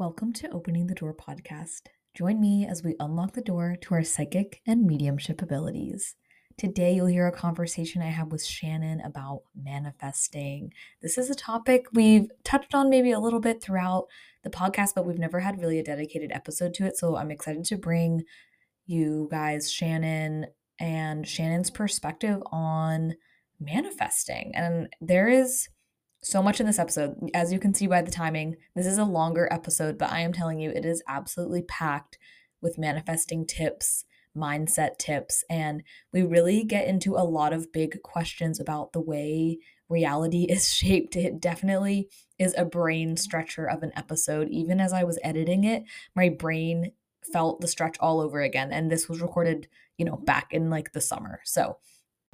Welcome to Opening the Door podcast. Join me as we unlock the door to our psychic and mediumship abilities. Today, you'll hear a conversation I had with Shannon about manifesting. This is a topic we've touched on maybe a little bit throughout the podcast, but we've never had really a dedicated episode to it. So I'm excited to bring you guys Shannon and Shannon's perspective on manifesting. And there is so much in this episode. As you can see by the timing, this is a longer episode, but I am telling you, it is absolutely packed with manifesting tips, mindset tips, and we really get into a lot of big questions about the way reality is shaped. It definitely is a brain stretcher of an episode. Even as I was editing it, my brain felt the stretch all over again. And this was recorded, you know, back in like the summer. So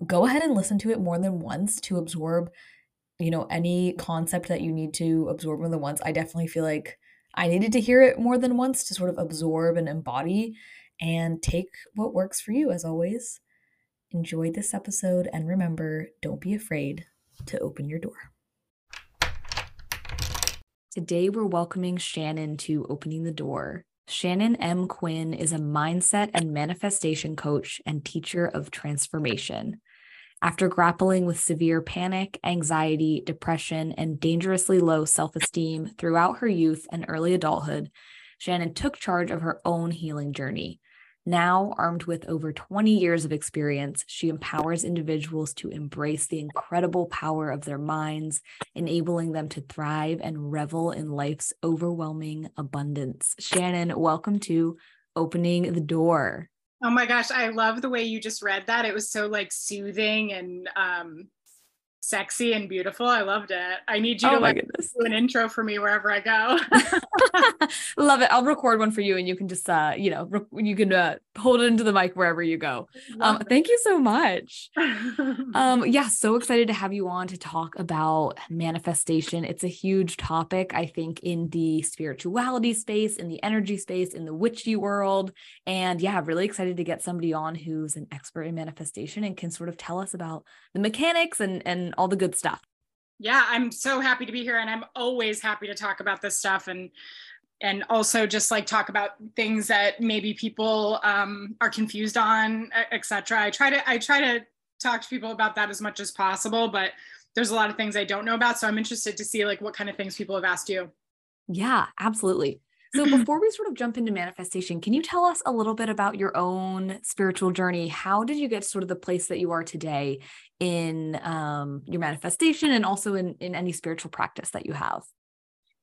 go ahead and listen to it more than once to absorb you know, any concept that you need to absorb more than once, I definitely feel like I needed to hear it more than once to sort of absorb and embody and take what works for you as always. Enjoy this episode and remember, don't be afraid to open your door. Today, we're welcoming Shannon to Opening the Door. Shannon M. Quinn is a mindset and manifestation coach and teacher of transformation. After grappling with severe panic, anxiety, depression, and dangerously low self esteem throughout her youth and early adulthood, Shannon took charge of her own healing journey. Now, armed with over 20 years of experience, she empowers individuals to embrace the incredible power of their minds, enabling them to thrive and revel in life's overwhelming abundance. Shannon, welcome to Opening the Door. Oh my gosh, I love the way you just read that. It was so like soothing and um sexy and beautiful. I loved it. I need you oh to like goodness. do an intro for me wherever I go. Love it. I'll record one for you and you can just uh, you know, re- you can uh, hold it into the mic wherever you go. Um, thank you so much. um, yeah, so excited to have you on to talk about manifestation. It's a huge topic, I think, in the spirituality space, in the energy space, in the witchy world. And yeah, really excited to get somebody on who's an expert in manifestation and can sort of tell us about the mechanics and and all the good stuff. Yeah, I'm so happy to be here and I'm always happy to talk about this stuff and and also just like talk about things that maybe people um, are confused on, etc. I try to I try to talk to people about that as much as possible, but there's a lot of things I don't know about. So I'm interested to see like what kind of things people have asked you. Yeah, absolutely. So before we sort of jump into manifestation, can you tell us a little bit about your own spiritual journey? How did you get sort of the place that you are today in um, your manifestation and also in, in any spiritual practice that you have?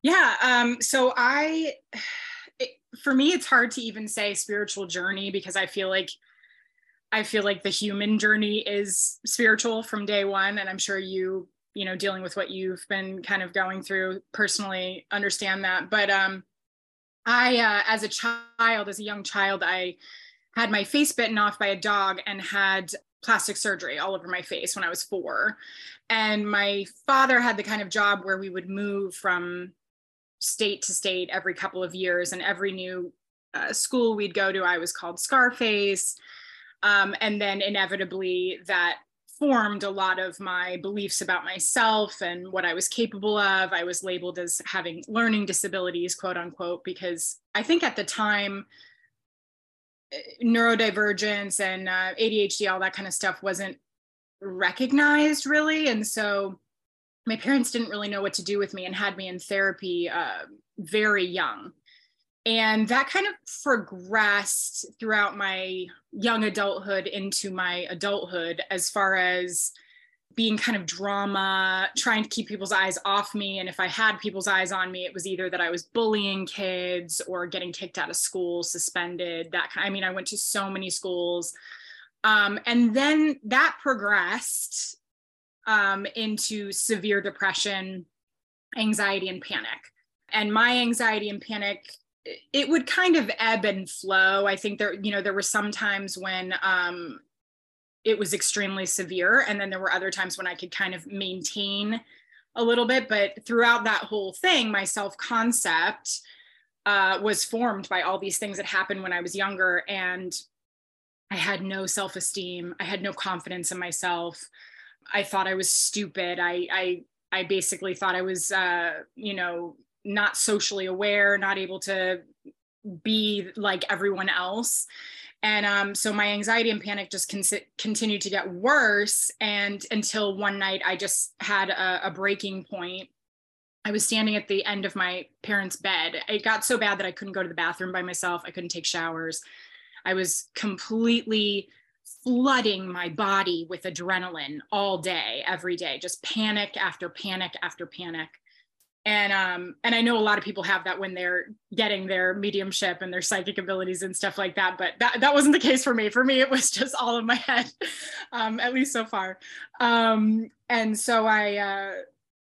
Yeah. Um, so I, it, for me, it's hard to even say spiritual journey because I feel like I feel like the human journey is spiritual from day one, and I'm sure you, you know, dealing with what you've been kind of going through personally, understand that. But um, I, uh, as a child, as a young child, I had my face bitten off by a dog and had plastic surgery all over my face when I was four. And my father had the kind of job where we would move from state to state every couple of years, and every new uh, school we'd go to, I was called Scarface. Um, and then inevitably, that formed a lot of my beliefs about myself and what I was capable of. I was labeled as having learning disabilities, quote unquote, because I think at the time, eh, neurodivergence and uh, ADHD, all that kind of stuff wasn't recognized really. And so my parents didn't really know what to do with me and had me in therapy uh, very young and that kind of progressed throughout my young adulthood into my adulthood as far as being kind of drama trying to keep people's eyes off me. And if i had people's eyes on me it was either that i was bullying kids or getting kicked out of school suspended that kind i mean i went to so many schools. Um, and then that progressed um, into severe depression anxiety and panic. And my anxiety and panic it would kind of ebb and flow. I think there, you know, there were some times when um, it was extremely severe, and then there were other times when I could kind of maintain a little bit. But throughout that whole thing, my self concept uh, was formed by all these things that happened when I was younger, and I had no self esteem. I had no confidence in myself. I thought I was stupid. I I I basically thought I was, uh, you know, not socially aware, not able to be like everyone else. And um, so my anxiety and panic just con- continued to get worse. And until one night, I just had a, a breaking point. I was standing at the end of my parents' bed. It got so bad that I couldn't go to the bathroom by myself. I couldn't take showers. I was completely flooding my body with adrenaline all day, every day, just panic after panic after panic and um and i know a lot of people have that when they're getting their mediumship and their psychic abilities and stuff like that but that that wasn't the case for me. For me it was just all in my head um at least so far. Um and so i uh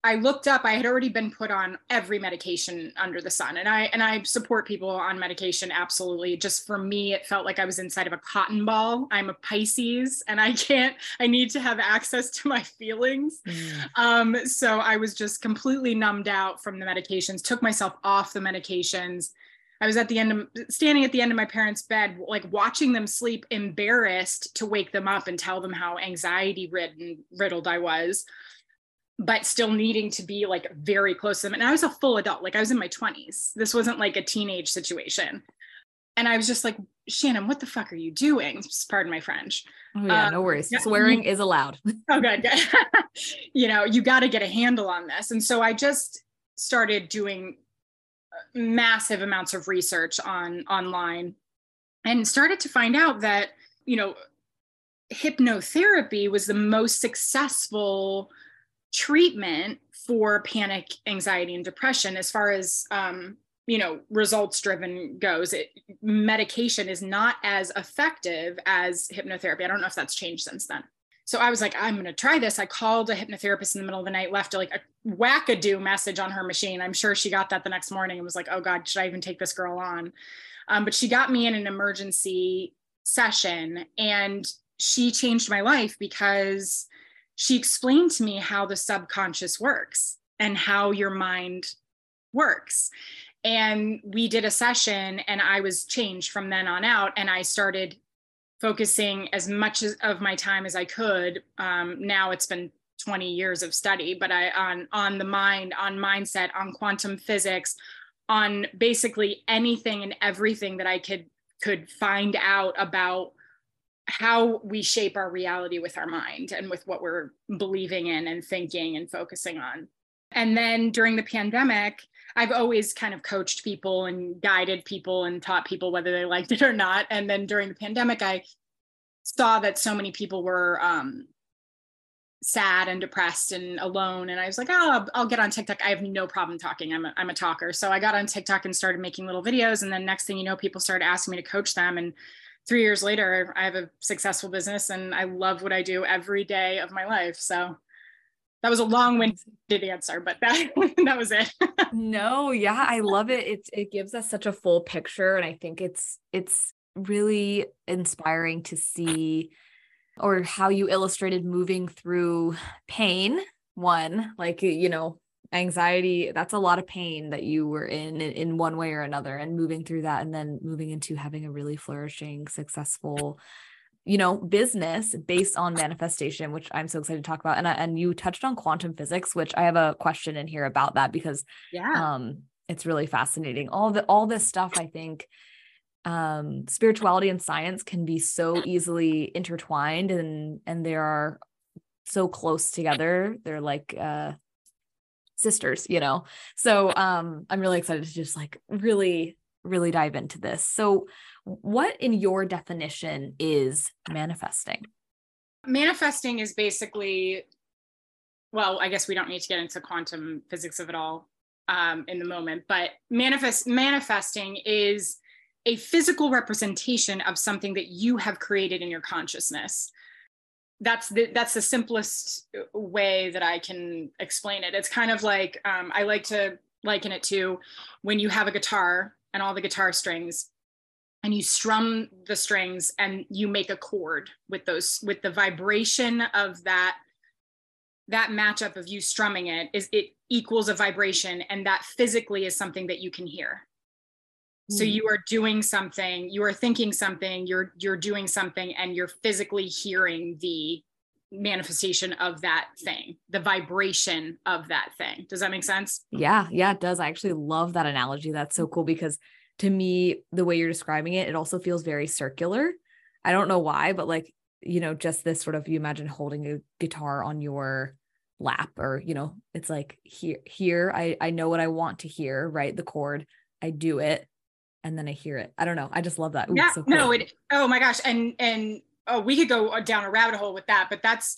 I looked up, I had already been put on every medication under the sun. And I and I support people on medication absolutely. Just for me, it felt like I was inside of a cotton ball. I'm a Pisces and I can't, I need to have access to my feelings. Mm. Um, so I was just completely numbed out from the medications, took myself off the medications. I was at the end of standing at the end of my parents' bed, like watching them sleep, embarrassed to wake them up and tell them how anxiety ridden riddled I was but still needing to be like very close to them. And I was a full adult, like I was in my 20s. This wasn't like a teenage situation. And I was just like, Shannon, what the fuck are you doing? Pardon my French. Oh, yeah, um, no worries. Swearing is allowed. oh, good. good. you know, you got to get a handle on this. And so I just started doing uh, massive amounts of research on online and started to find out that, you know, hypnotherapy was the most successful treatment for panic anxiety and depression as far as um, you know results driven goes it, medication is not as effective as hypnotherapy. I don't know if that's changed since then. So i was like i'm going to try this. I called a hypnotherapist in the middle of the night left like a wackadoo message on her machine. I'm sure she got that the next morning and was like oh god should i even take this girl on? Um, but she got me in an emergency session and she changed my life because she explained to me how the subconscious works and how your mind works. And we did a session, and I was changed from then on out. And I started focusing as much of my time as I could. Um, now it's been 20 years of study, but I on on the mind, on mindset, on quantum physics, on basically anything and everything that I could could find out about how we shape our reality with our mind and with what we're believing in and thinking and focusing on. And then during the pandemic, I've always kind of coached people and guided people and taught people whether they liked it or not. And then during the pandemic, I saw that so many people were um, sad and depressed and alone. And I was like, oh, I'll, I'll, get on TikTok. I have no problem talking. I'm a, I'm a talker. So I got on TikTok and started making little videos. And then next thing you know, people started asking me to coach them. And three years later, I have a successful business and I love what I do every day of my life. So that was a long-winded answer, but that that was it. no, yeah, I love it. It's it gives us such a full picture, and I think it's it's really inspiring to see or how you illustrated moving through pain one like you know anxiety that's a lot of pain that you were in in one way or another and moving through that and then moving into having a really flourishing successful you know business based on manifestation which i'm so excited to talk about. And and you touched on quantum physics which i have a question in here about that because yeah. um it's really fascinating. All the all this stuff i think um spirituality and science can be so easily intertwined and and they are so close together. They're like uh sisters, you know? So um, I'm really excited to just like really, really dive into this. So, what in your definition is manifesting? Manifesting is basically, well, I guess we don't need to get into quantum physics of it all um, in the moment, but manifest manifesting is a physical representation of something that you have created in your consciousness that's the that's the simplest way that I can explain it. It's kind of like um, I like to liken it to when you have a guitar and all the guitar strings and you strum the strings and you make a chord with those with the vibration of that that matchup of you strumming it is it equals a vibration and that physically is something that you can hear so hmm. you are doing something you are thinking something you're you're doing something and you're physically hearing the manifestation of that thing, the vibration of that thing. Does that make sense? Yeah, yeah, it does. I actually love that analogy. That's so cool because to me, the way you're describing it, it also feels very circular. I don't know why, but like, you know, just this sort of you imagine holding a guitar on your lap or, you know, it's like here here I I know what I want to hear, right? The chord, I do it and then I hear it. I don't know. I just love that. Ooh, yeah. So cool. No, it oh my gosh. And and oh, we could go down a rabbit hole with that, but that's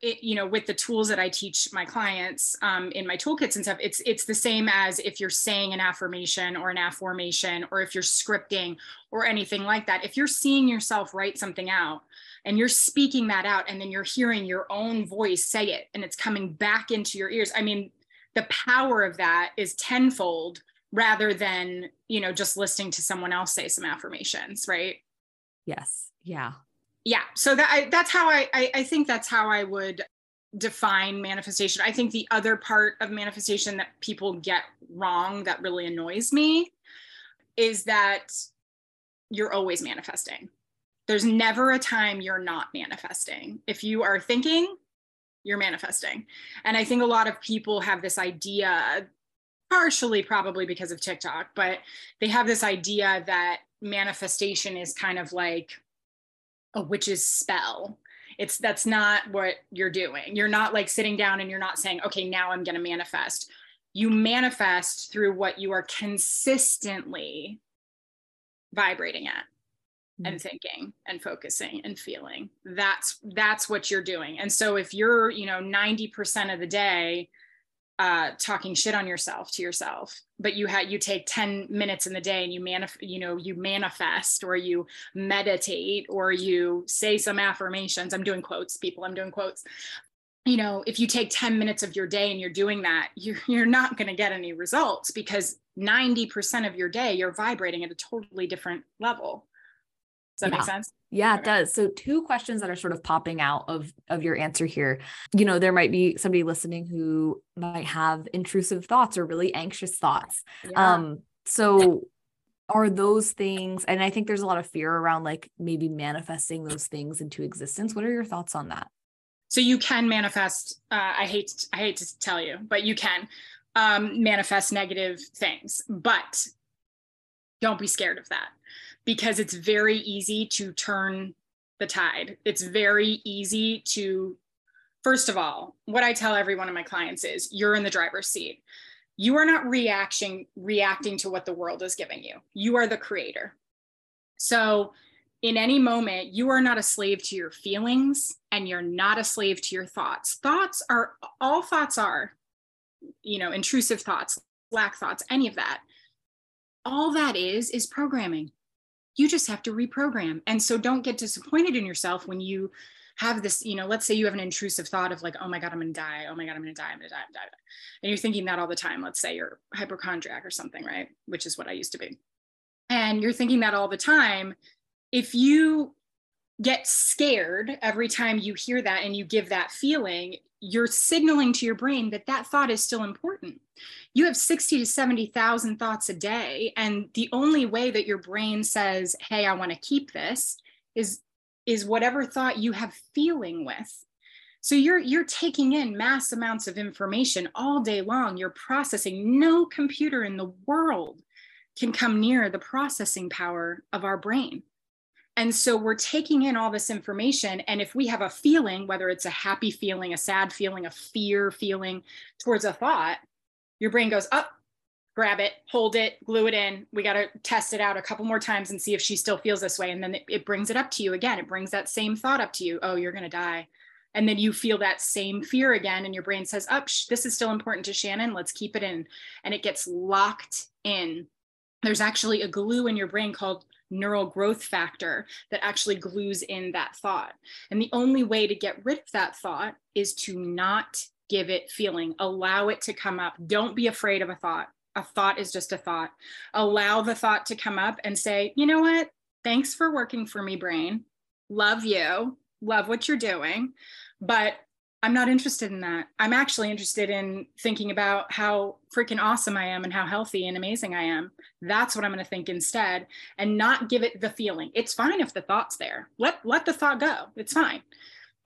it, you know, with the tools that I teach my clients um, in my toolkits and stuff, it's it's the same as if you're saying an affirmation or an affirmation, or if you're scripting or anything like that. If you're seeing yourself write something out and you're speaking that out, and then you're hearing your own voice say it, and it's coming back into your ears. I mean, the power of that is tenfold rather than you know just listening to someone else say some affirmations, right? Yes. Yeah. Yeah. So that I, that's how I, I i think that's how i would define manifestation. I think the other part of manifestation that people get wrong that really annoys me is that you're always manifesting. There's never a time you're not manifesting. If you are thinking you're manifesting. And i think a lot of people have this idea partially probably because of tiktok but they have this idea that manifestation is kind of like a witch's spell. It's that's not what you're doing. You're not like sitting down and you're not saying okay now i'm going to manifest. You manifest through what you are consistently vibrating at mm-hmm. and thinking and focusing and feeling. That's that's what you're doing. And so if you're you know 90% of the day uh, talking shit on yourself to yourself but you had you take 10 minutes in the day and you manif- you know you manifest or you meditate or you say some affirmations. I'm doing quotes people i'm doing quotes. You know if you take 10 minutes of your day and you're doing that you're, you're not going to get any results because 90% of your day you're vibrating at a totally different level does that yeah. make sense yeah, it does. So two questions that are sort of popping out of of your answer here. You know, there might be somebody listening who might have intrusive thoughts or really anxious thoughts. Yeah. Um so are those things and I think there's a lot of fear around like maybe manifesting those things into existence. What are your thoughts on that? So you can manifest uh, I hate I hate to tell you, but you can um manifest negative things, but don't be scared of that because it's very easy to turn the tide. It's very easy to, first of all, what I tell every one of my clients is you're in the driver's seat. You are not reacting reacting to what the world is giving you. You are the creator. So in any moment, you are not a slave to your feelings and you're not a slave to your thoughts. Thoughts are all thoughts are, you know, intrusive thoughts, lack thoughts, any of that. All that is is programming you just have to reprogram. And so don't get disappointed in yourself when you have this, you know, let's say you have an intrusive thought of like, oh my God, I'm gonna die. Oh my God, I'm gonna die. I'm gonna die. I'm gonna die. And you're thinking that all the time. Let's say you're hypochondriac or something, right? Which is what I used to be. And you're thinking that all the time. If you get scared every time you hear that and you give that feeling, you're signaling to your brain that that thought is still important you have 60 to 70,000 thoughts a day. And the only way that your brain says, hey, I want to keep this is, is whatever thought you have feeling with. So you're you're taking in mass amounts of information all day long. You're processing. No computer in the world can come near the processing power of our brain. And so we're taking in all this information. And if we have a feeling, whether it's a happy feeling, a sad feeling, a fear feeling towards a thought, your brain goes up, grab it, hold it, glue it in. We got to test it out a couple more times and see if she still feels this way. And then it, brings it up to you again. It brings that same thought up to you. Oh, you're going to die. And then you feel that same fear again. And your brain says, up, oh, this is still important to Shannon. Let's keep it in. And it gets locked in. There's actually a glue in your brain called neural growth factor that actually glues in that thought. And the only way to get rid of that thought is to not give it feeling, allow it to come up. Don't be afraid of a thought. A thought is just a thought. Allow the thought to come up and say, you know what? Thanks for working for me, brain. Love you. Love what you're doing. But I'm not interested in that. I'm actually interested in thinking about how freaking awesome I am and how healthy and amazing I am. That's what I'm going to think instead and not give it the feeling. It's fine if the thought's there. Let let the thought go. It's fine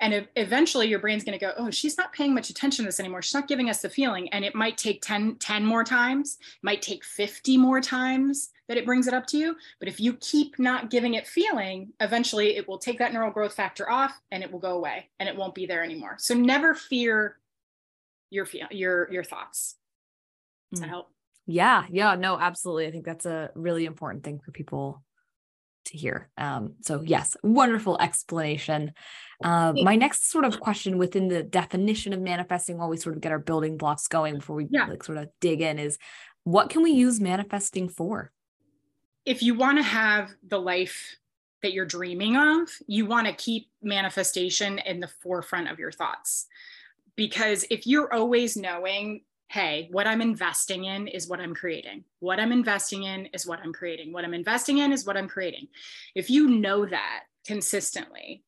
and eventually your brain's going to go oh she's not paying much attention to this anymore. She's not giving us the feeling. And it might take 10 10 more times might take 50 more times that it brings it up to you. But if you keep not giving it feeling eventually it will take that neural growth factor off and it will go away and it won't be there anymore. So never fear your feel your your thoughts. Does that mm. help? Yeah yeah no absolutely. I think that's a really important thing for people to hear. Um, so yes, wonderful explanation. Uh, my next sort of question within the definition of manifesting, while we sort of get our building blocks going before we yeah. like sort of dig in, is what can we use manifesting for? If you want to have the life that you're dreaming of, you want to keep manifestation in the forefront of your thoughts. Because if you're always knowing hey, what I'm investing in is what I'm creating. What I'm investing in is what I'm creating. What I'm investing in is what I'm creating. If you know that consistently,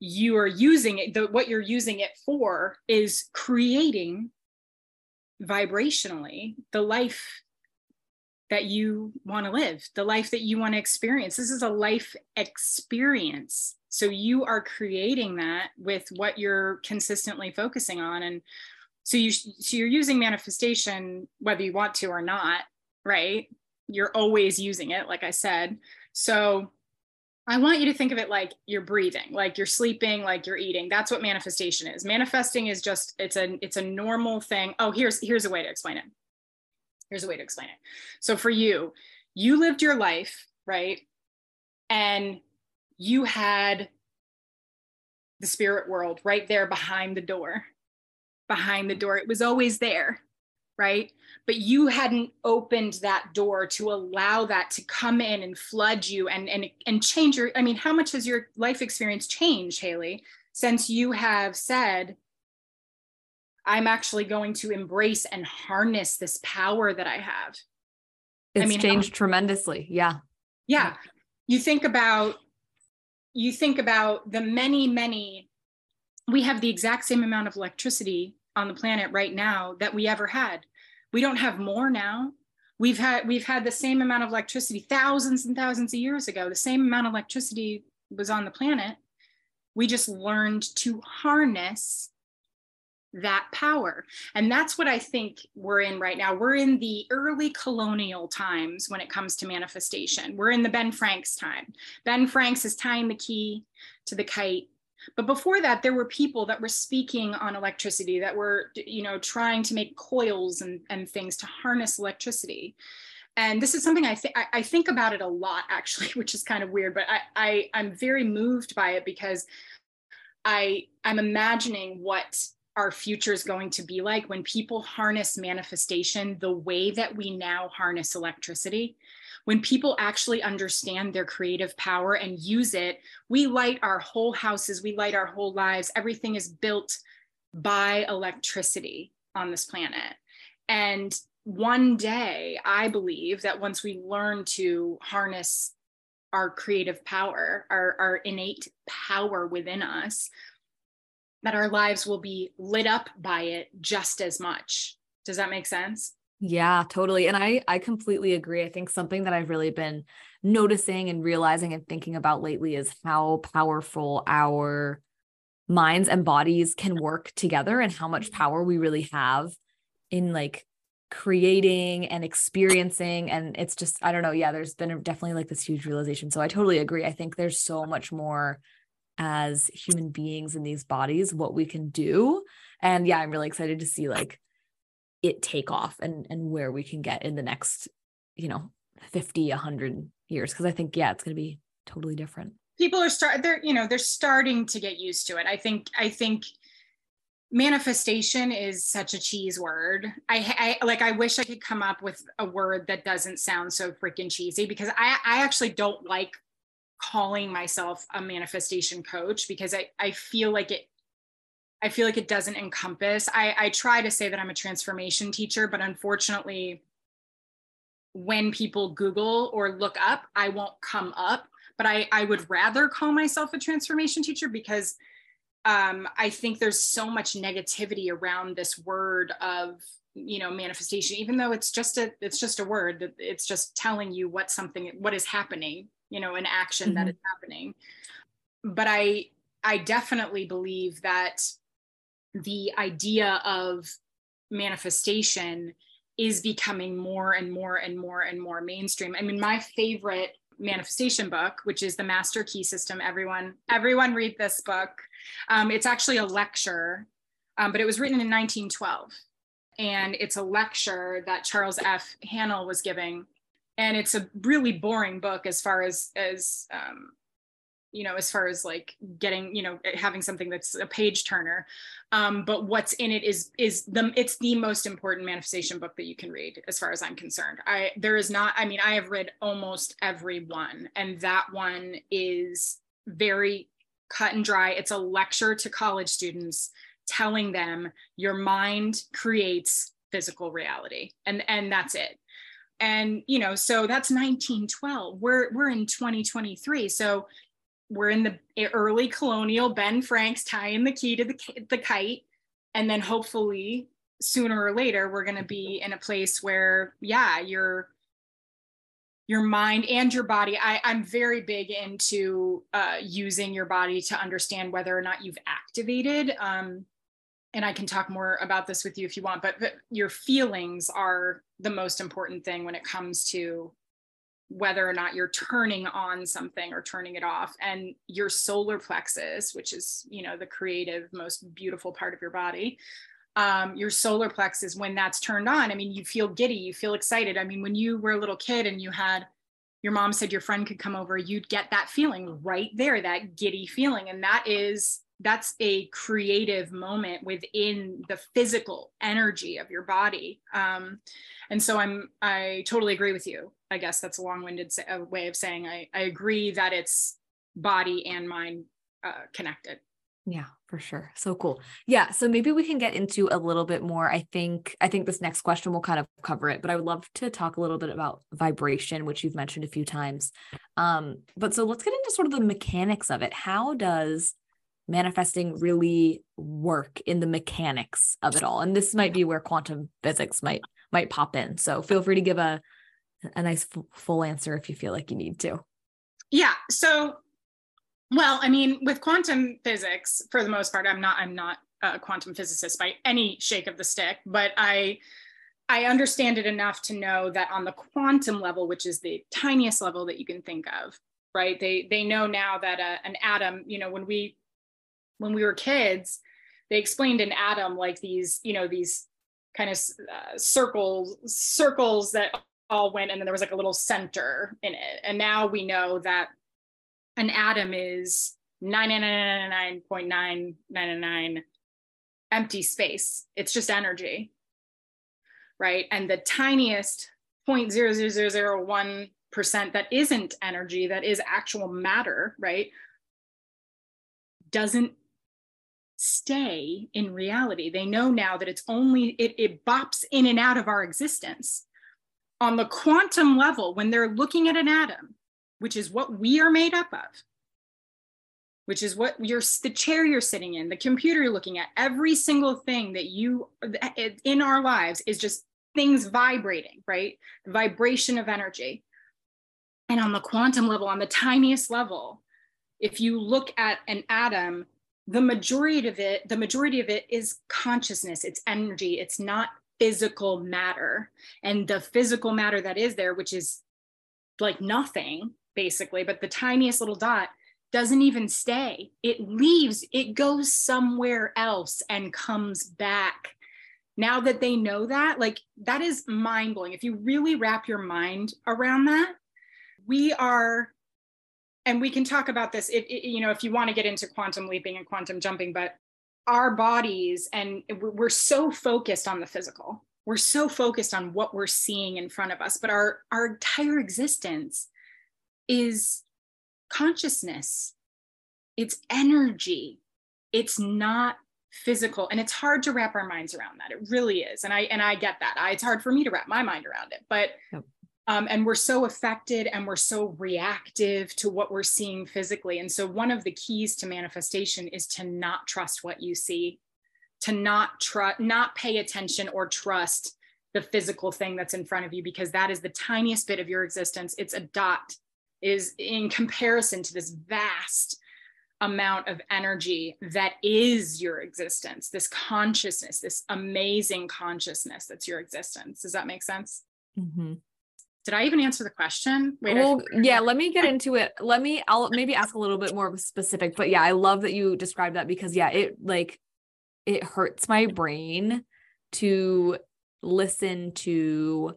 you are using it, the, what you're using it for is creating vibrationally the life that you want to live, the life that you want to experience. This is a life experience. So you are creating that with what you're consistently focusing on. And so you so you're using manifestation whether you want to or not right? You're always using it like i said. So i want you to think of it like you're breathing like you're sleeping like you're eating. That's what manifestation is. Manifesting is just it's a it's a normal thing. Oh here's here's a way to explain it. Here's a way to explain it. So for you you lived your life right? And you had the spirit world right there behind the door behind the door. It was always there, right? But you hadn't opened that door to allow that to come in and flood you and and and change your. I mean, how much has your life experience changed, Haley, since you have said, I'm actually going to embrace and harness this power that I have? It's I mean, changed how, tremendously. Yeah. Yeah. You think about you think about the many, many we have the exact same amount of electricity on the planet right now that we ever had. We don't have more now. We've had we've had the same amount of electricity thousands and thousands of years ago. The same amount of electricity was on the planet. We just learned to harness that power. And that's what I think we're in right now. We're in the early colonial times when it comes to manifestation. We're in the Ben Franks time. Ben Franks is tying the key to the kite but before that, there were people that were speaking on electricity, that were, you know, trying to make coils and, and things to harness electricity. And this is something I think I think about it a lot, actually, which is kind of weird, but I, I I'm very moved by it because I I'm imagining what our future is going to be like when people harness manifestation the way that we now harness electricity when people actually understand their creative power and use it, we light our whole houses, we light our whole lives. Everything is built by electricity on this planet. And one day, I believe that once we learn to harness our creative power, our, our innate power within us, that our lives will be lit up by it just as much. Does that make sense? Yeah, totally. And I I completely agree. I think something that I've really been noticing and realizing and thinking about lately is how powerful our minds and bodies can work together and how much power we really have in like creating and experiencing and it's just I don't know, yeah, there's been definitely like this huge realization. So I totally agree. I think there's so much more as human beings in these bodies what we can do. And yeah, I'm really excited to see like it take off and and where we can get in the next you know 50 100 years because i think yeah it's going to be totally different. People are start they're you know they're starting to get used to it. I think i think manifestation is such a cheese word. I, I like i wish i could come up with a word that doesn't sound so freaking cheesy because i i actually don't like calling myself a manifestation coach because i i feel like it I feel like it doesn't encompass. I, I try to say that I'm a transformation teacher, but unfortunately, when people Google or look up, I won't come up. But I, I would rather call myself a transformation teacher because um, I think there's so much negativity around this word of you know manifestation even though it's just a it's just a word that it's just telling you what something what is happening you know an action mm-hmm. that is happening but i I definitely believe that the idea of manifestation is becoming more and more and more and more mainstream. I mean, my favorite manifestation book, which is the Master Key System. Everyone, everyone read this book. Um, it's actually a lecture, um, but it was written in 1912, and it's a lecture that Charles F. Haanel was giving, and it's a really boring book as far as as um, you know, as far as like getting, you know, having something that's a page turner. Um, but what's in it is is the it's the most important manifestation book that you can read, as far as I'm concerned. I there is not, I mean, I have read almost every one, and that one is very cut and dry. It's a lecture to college students telling them your mind creates physical reality. And and that's it and you know so that's 1912 we're we're in 2023 so we're in the early colonial Ben Frank's tying the key to the, the kite. And then hopefully sooner or later, we're going to be in a place where, yeah, your your mind and your body. I, I'm very big into uh, using your body to understand whether or not you've activated. Um, and I can talk more about this with you if you want, but, but your feelings are the most important thing when it comes to whether or not you're turning on something or turning it off. And your solar plexus which is you know the creative most beautiful part of your body um, your solar plexus when that's turned on i mean you feel giddy you feel excited. I mean when you were a little kid and you had your mom said your friend could come over you'd get that feeling right there that giddy feeling. And that is that's a creative moment within the physical energy of your body. Um, and so i'm i totally agree with you i guess that's a long-winded say, way of saying I, I agree that it's body and mind uh, connected. Yeah for sure. So cool. Yeah so maybe we can get into a little bit more. I think i think this next question will kind of cover it but i would love to talk a little bit about vibration which you've mentioned a few times. Um but so let's get into sort of the mechanics of it. How does manifesting really work in the mechanics of it all? And this might be where quantum physics might might pop in. So feel free to give a a nice f- full answer if you feel like you need to. Yeah so well i mean with quantum physics for the most part i'm not i'm not a quantum physicist by any shake of the stick but i i understand it enough to know that on the quantum level which is the tiniest level that you can think of right? They they know now that a, uh, an atom you know when we when we were kids, they explained an atom like these, you know, these kind of uh, circles, circles that all went, and then there was like a little center in it. And now we know that an atom is 9999.999 empty space. It's just energy, right? And the tiniest 0.00001% that isn't energy, that is actual matter, right? Doesn't stay in reality. They know now that it's only, it, it bops in and out of our existence. On the quantum level, when they're looking at an atom, which is what we are made up of, which is what you're the chair you're sitting in, the computer you're looking at, every single thing that you eh, eh, in our lives is just things vibrating, right? The vibration of energy. And on the quantum level, on the tiniest level, if you look at an atom the majority of it the majority of it is consciousness it's energy it's not physical matter. And the physical matter that is there which is like nothing basically but the tiniest little dot doesn't even stay. It leaves it goes somewhere else and comes back. Now that they know that like that is mind blowing if you really wrap your mind around that we are and we can talk about this if you know if you want to get into quantum leaping and quantum jumping but our bodies and we're so focused on the physical. We're so focused on what we're seeing in front of us but our our entire existence is consciousness. It's energy. It's not physical and it's hard to wrap our minds around that. It really is and i and i get that. I, it's hard for me to wrap my mind around it but. Um, and we're so affected and we're so reactive to what we're seeing physically. And so, one of the keys to manifestation is to not trust what you see, to not trust, not pay attention or trust the physical thing that's in front of you, because that is the tiniest bit of your existence. It's a dot, is in comparison to this vast amount of energy that is your existence, this consciousness, this amazing consciousness that's your existence. Does that make sense? Mm-hmm. Did I even answer the question? Wait, well, yeah, let me get into it. Let me, I'll maybe ask a little bit more specific, but yeah, I love that you described that because yeah, it like, it hurts my brain to listen to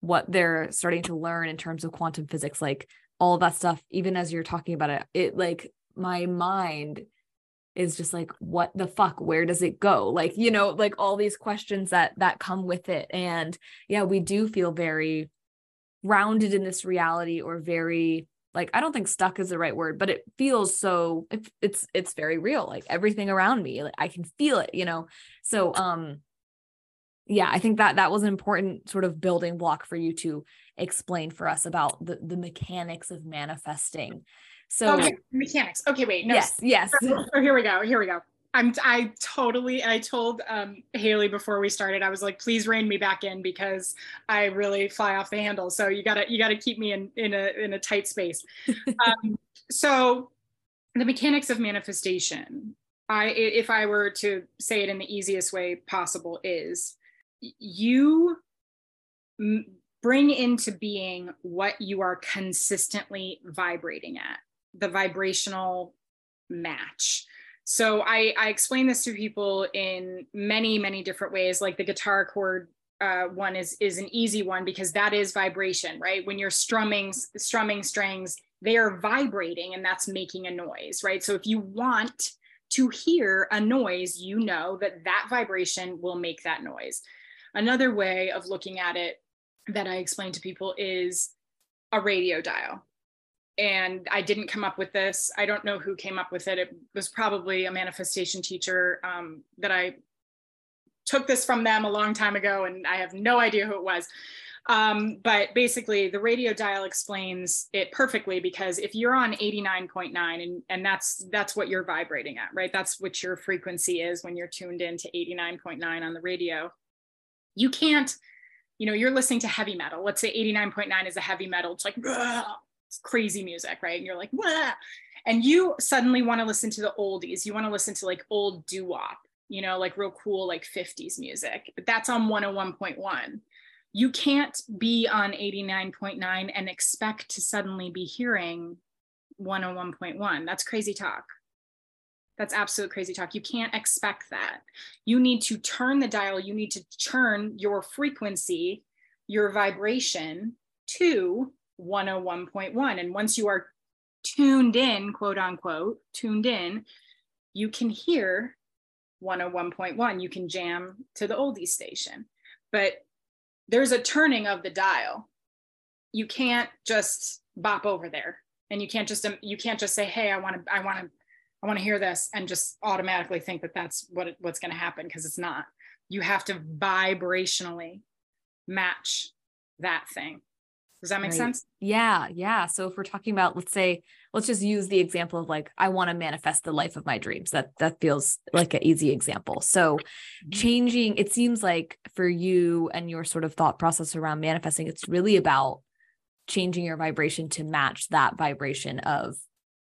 what they're starting to learn in terms of quantum physics, like all that stuff, even as you're talking about it, it like my mind is just like what the fuck where does it go like you know like all these questions that that come with it and yeah we do feel very grounded in this reality or very like i don't think stuck is the right word but it feels so it, it's it's very real like everything around me like i can feel it you know so um yeah i think that that was an important sort of building block for you to explain for us about the the mechanics of manifesting so okay, mechanics. Okay, wait. No. Yes, yes. So, oh, here we go. Here we go. I'm I totally I told um, Haley before we started I was like please rein me back in because I really fly off the handle so you gotta you gotta keep me in in a in a tight space. um, so the mechanics of manifestation I if I were to say it in the easiest way possible is you bring into being what you are consistently vibrating at the vibrational match. So I, I explain this to people in many, many different ways. Like the guitar chord uh, one is is an easy one because that is vibration, right? When you're strumming strumming strings, they are vibrating and that's making a noise, right? So if you want to hear a noise, you know that that vibration will make that noise. Another way of looking at it that I explain to people is a radio dial and I didn't come up with this. I don't know who came up with it. It was probably a manifestation teacher um, that I took this from them a long time ago, and I have no idea who it was. Um, but basically, the radio dial explains it perfectly because if you're on 89.9, and and that's that's what you're vibrating at, right? That's what your frequency is when you're tuned in to 89.9 on the radio. You can't you know, you're listening to heavy metal. Let's say 89.9 is a heavy metal. It's like crazy music, right? And you're like, Wah! and you suddenly want to listen to the oldies. You want to listen to like old doo wop, you know, like real cool, like 50s music, but that's on 101.1. You can't be on 89.9 and expect to suddenly be hearing 101.1. That's crazy talk. That's absolute crazy talk. You can't expect that. You need to turn the dial, you need to turn your frequency, your vibration to 101.1. And once you are tuned in, quote unquote, tuned in, you can hear 101.1. You can jam to the oldie station. But there's a turning of the dial. You can't just bop over there. And you can't just um, you can't just say, "Hey, I want to I want to I want to hear this," and just automatically think that that's what what's going to happen because it's not. You have to vibrationally match that thing. Does that make right. sense? Yeah. Yeah. So if we're talking about, let's say, let's just use the example of like, I want to manifest the life of my dreams. That that feels like an easy example. So mm-hmm. changing, it seems like for you and your sort of thought process around manifesting, it's really about changing your vibration to match that vibration of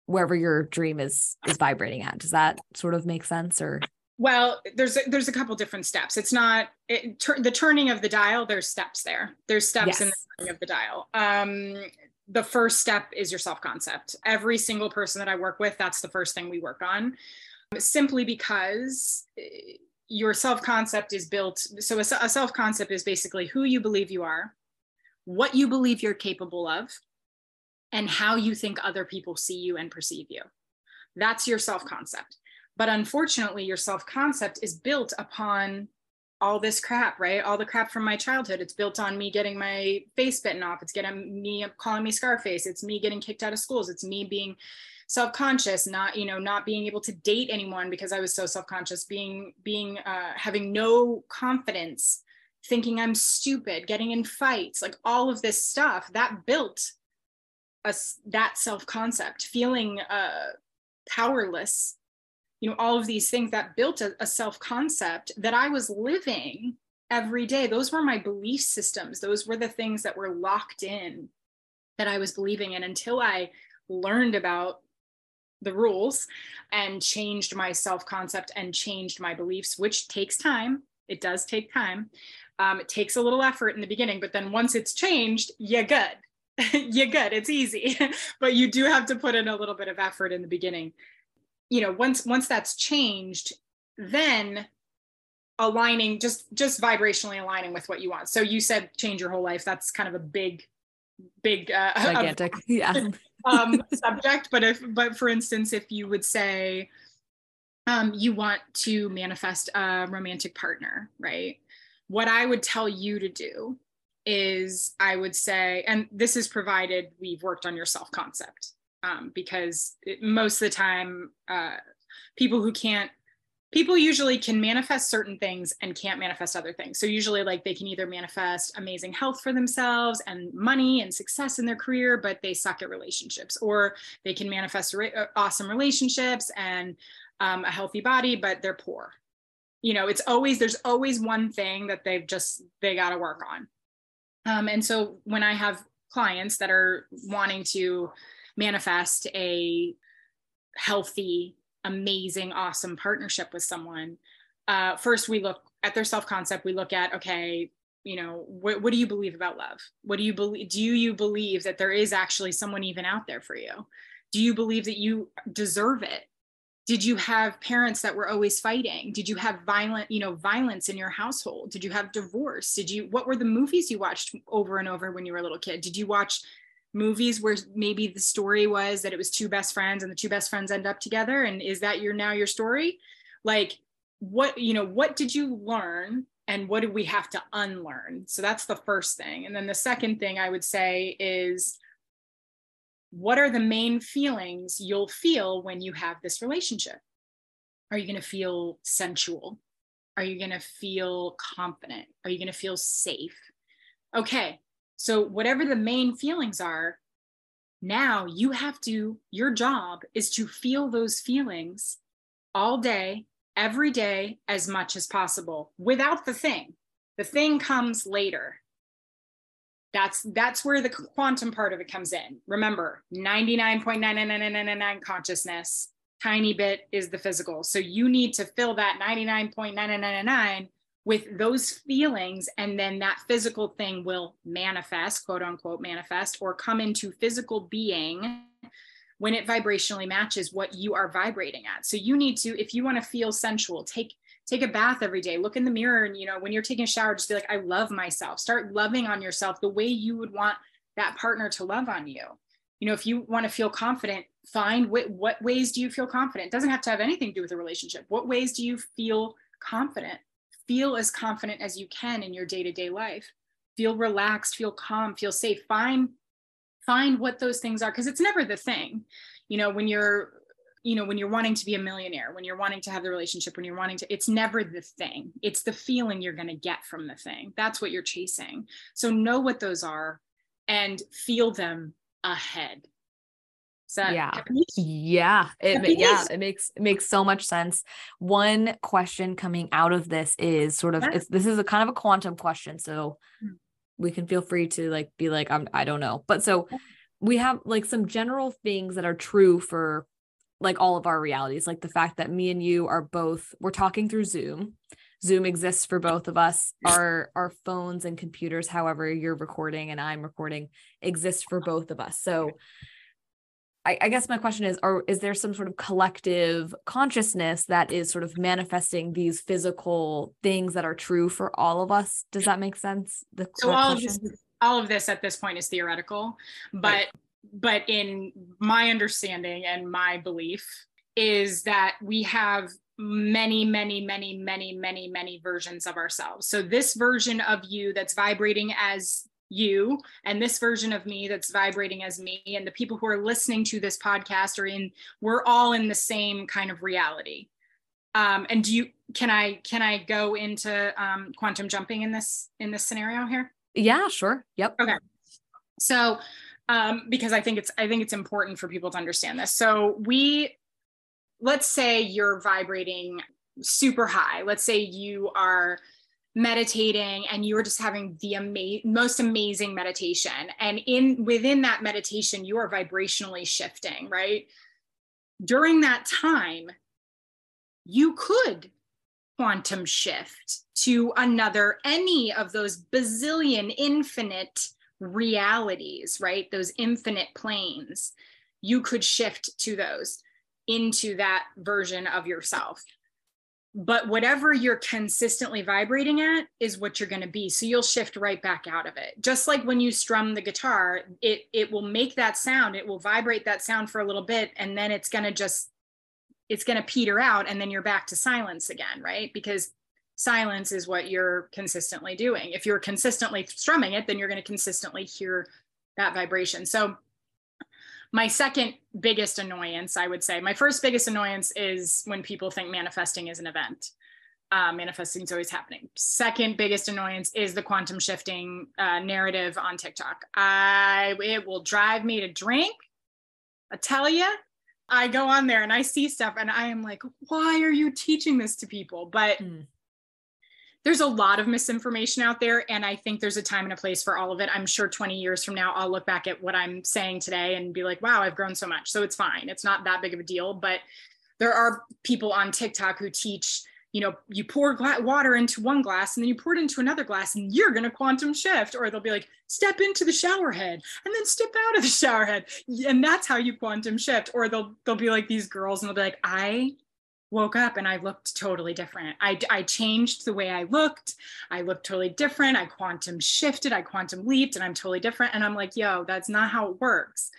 wherever your dream is is vibrating at. Does that sort of make sense or well, there's a, there's a couple different steps. It's not it, the turning of the dial. There's steps there. There's steps yes. in the turning of the dial. Um, the first step is your self concept. Every single person that I work with, that's the first thing we work on, simply because eh, your self concept is built. So a, a self concept is basically who you believe you are, what you believe you're capable of, and how you think other people see you and perceive you. That's your self concept but unfortunately, your self concept is built upon all this crap, right? All the crap from my childhood. It's built on me getting my face bitten off. It's getting me calling me Scarface. It's me getting kicked out of schools. It's me being self-conscious, not you know, not being able to date anyone because I was so self-conscious. Being being uh, having no confidence, thinking I'm stupid, getting in fights, like all of this stuff that built us that self-concept, feeling uh, powerless you know all of these things that built a, a self-concept that i was living every day those were my belief systems those were the things that were locked in that i was believing in until i learned about the rules and changed my self concept and changed my beliefs, which takes time. It does take time. Um, it takes a little effort in the beginning, but then once it's changed, you're good. you're good. It's easy, but you do have to put in a little bit of effort in the beginning. You know, once once that's changed, then aligning just just vibrationally aligning with what you want. So you said change your whole life. That's kind of a big big uh, gigantic yeah um, subject but if but for instance if you would say um, you want to manifest a romantic partner right what i would tell you to do is i would say and this is provided we've worked on your self concept um, because it, most of the time uh, people who can't people usually can manifest certain things and can't manifest other things. So usually like they can either manifest amazing health for themselves and money and success in their career, but they suck at relationships, or they can manifest re- uh, awesome relationships and um, a healthy body, but they're poor. You know, it's always there's always one thing that they've just they got to work on. Um, and so when I have clients that are wanting to manifest a healthy amazing, awesome partnership with someone, uh, first we look at their self concept. We look at, okay, you know, what, what do you believe about love? What do you believe? Do you believe that there is actually someone even out there for you? Do you believe that you deserve it? Did you have parents that were always fighting? Did you have violent, you know, violence in your household? Did you have divorce? Did you, what were the movies you watched over and over when you were a little kid? Did you watch movies where maybe the story was that it was two best friends and the two best friends end up together and is that your now your story? Like what you know what did you learn and what did we have to unlearn? So that's the first thing. And then the second thing i would say is what are the main feelings you'll feel when you have this relationship? Are you going to feel sensual? Are you going to feel confident? Are you going to feel safe? Okay so, whatever the main feelings are, now you have to, your job is to feel those feelings all day, every day, as much as possible without the thing. The thing comes later. That's that's where the quantum part of it comes in. Remember, 99.99999 consciousness, tiny bit is the physical. So you need to fill that 99.9999 with those feelings and then that physical thing will manifest quote unquote manifest or come into physical being when it vibrationally matches what you are vibrating at. So you need to if you want to feel sensual take take a bath every day look in the mirror and you know when you're taking a shower just be like i love myself. Start loving on yourself the way you would want that partner to love on you. You know if you want to feel confident find what, what ways do you feel confident? It doesn't have to have anything to do with a relationship. What ways do you feel confident feel as confident as you can in your day-to-day life. Feel relaxed feel calm feel safe. Find find what those things are because it's never the thing. You know when you're you know when you're wanting to be a millionaire when you're wanting to have the relationship when you're wanting to it's never the thing. It's the feeling you're going to get from the thing. That's what you're chasing. So know what those are and feel them ahead yeah. Yeah. It, yeah. It makes it makes so much sense. One question coming out of this is sort of it's, this is a kind of a quantum question. So hmm. we can feel free to like be like, I'm I don't know. But so we have like some general things that are true for like all of our realities, like the fact that me and you are both we're talking through Zoom. Zoom exists for both of us. Our our phones and computers, however you're recording and I'm recording, exist for both of us. So I, I guess my question is, are is there some sort of collective consciousness that is sort of manifesting these physical things that are true for all of us? Does that make sense? The so all of this, all of this at this point is theoretical, but right. but in my understanding and my belief is that we have many, many, many, many, many, many versions of ourselves. So this version of you that's vibrating as you and this version of me that's vibrating as me and the people who are listening to this podcast are in we're all in the same kind of reality. Um, and do you can i can i go into um, quantum jumping in this in this scenario here? Yeah sure. Yep. Okay. So um, because i think it's i think it's important for people to understand this. So we let's say you're vibrating super high. Let's say you are meditating and you are just having the ama- most amazing meditation and in within that meditation you are vibrationally shifting right during that time, you could quantum shift to another, any of those bazillion infinite realities, right? Those infinite planes. You could shift to those into that version of yourself but whatever you're consistently vibrating at is what you're going to be. So you'll shift right back out of it. Just like when you strum the guitar it it will make that sound it will vibrate that sound for a little bit and then it's going to just it's going to peter out and then you're back to silence again right? Because silence is what you're consistently doing. If you're consistently strumming it then you're going to consistently hear that vibration. So my second biggest annoyance, I would say, my first biggest annoyance is when people think manifesting is an event. Uh, manifesting is always happening. Second biggest annoyance is the quantum shifting uh, narrative on TikTok. I it will drive me to drink. I tell you, I go on there and I see stuff and I am like, why are you teaching this to people? But mm there's a lot of misinformation out there and i think there's a time and a place for all of it. I'm sure 20 years from now i'll look back at what i'm saying today and be like wow i've grown so much. So it's fine. It's not that big of a deal but there are people on tiktok who teach you know you pour gla- water into one glass and then you pour it into another glass and you're going to quantum shift or they'll be like step into the shower head and then step out of the shower head. And that's how you quantum shift. Or they'll they'll be like these girls and they'll be like i woke up and I looked totally different. I, I changed the way I looked. I looked totally different. I quantum shifted, I quantum leaped, and I'm totally different. And I'm like, yo, that's not how it works.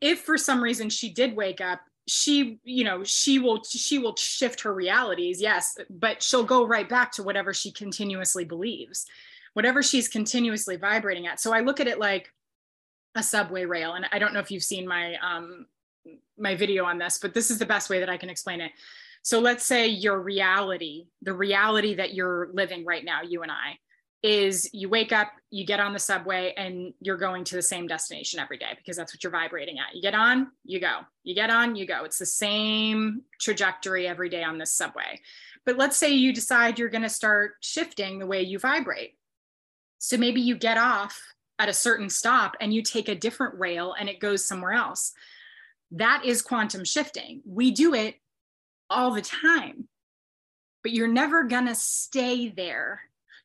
If for some reason she did wake up, she, you know, she will she will shift her realities, yes, but she'll go right back to whatever she continuously believes, whatever she's continuously vibrating at. So I look at it like a subway rail. And I don't know if you've seen my um my video on this, but this is the best way that I can explain it so let's say your reality, the reality that you're living right now, you and I, is you wake up, you get on the subway, and you're going to the same destination every day because that's what you're vibrating at. You get on, you go. You get on, you go. It's the same trajectory every day on this subway. But let's say you decide you're going to start shifting the way you vibrate. So maybe you get off at a certain stop and you take a different rail and it goes somewhere else. That is quantum shifting. We do it all the time. But you're never going to stay there.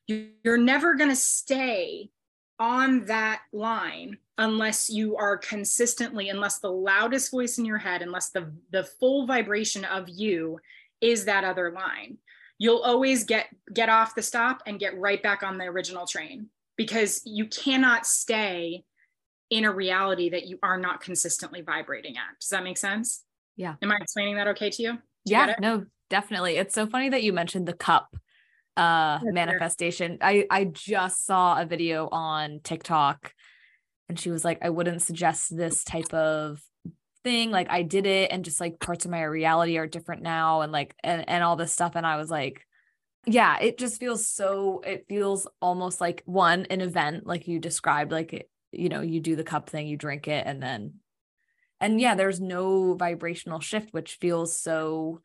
You're never going to stay on that line unless you are consistently, unless the loudest voice in your head, unless the, the full vibration of you is that other line. You'll always get get off the stop and get right back on the original train because you cannot stay in a reality that you are not consistently vibrating at. Does that make sense? Yeah. Am I explaining that okay to you? Yeah no definitely. It's so funny that you mentioned the cup uh That's manifestation. I i just saw a video on tiktok and she was like i wouldn't suggest this type of thing. Like i did it and just like parts of my reality are different now and like and, and all this stuff. And i was like yeah it just feels so it feels almost like one an event like you described like you know you do the cup thing you drink it and then and yeah there's no vibrational shift which feels so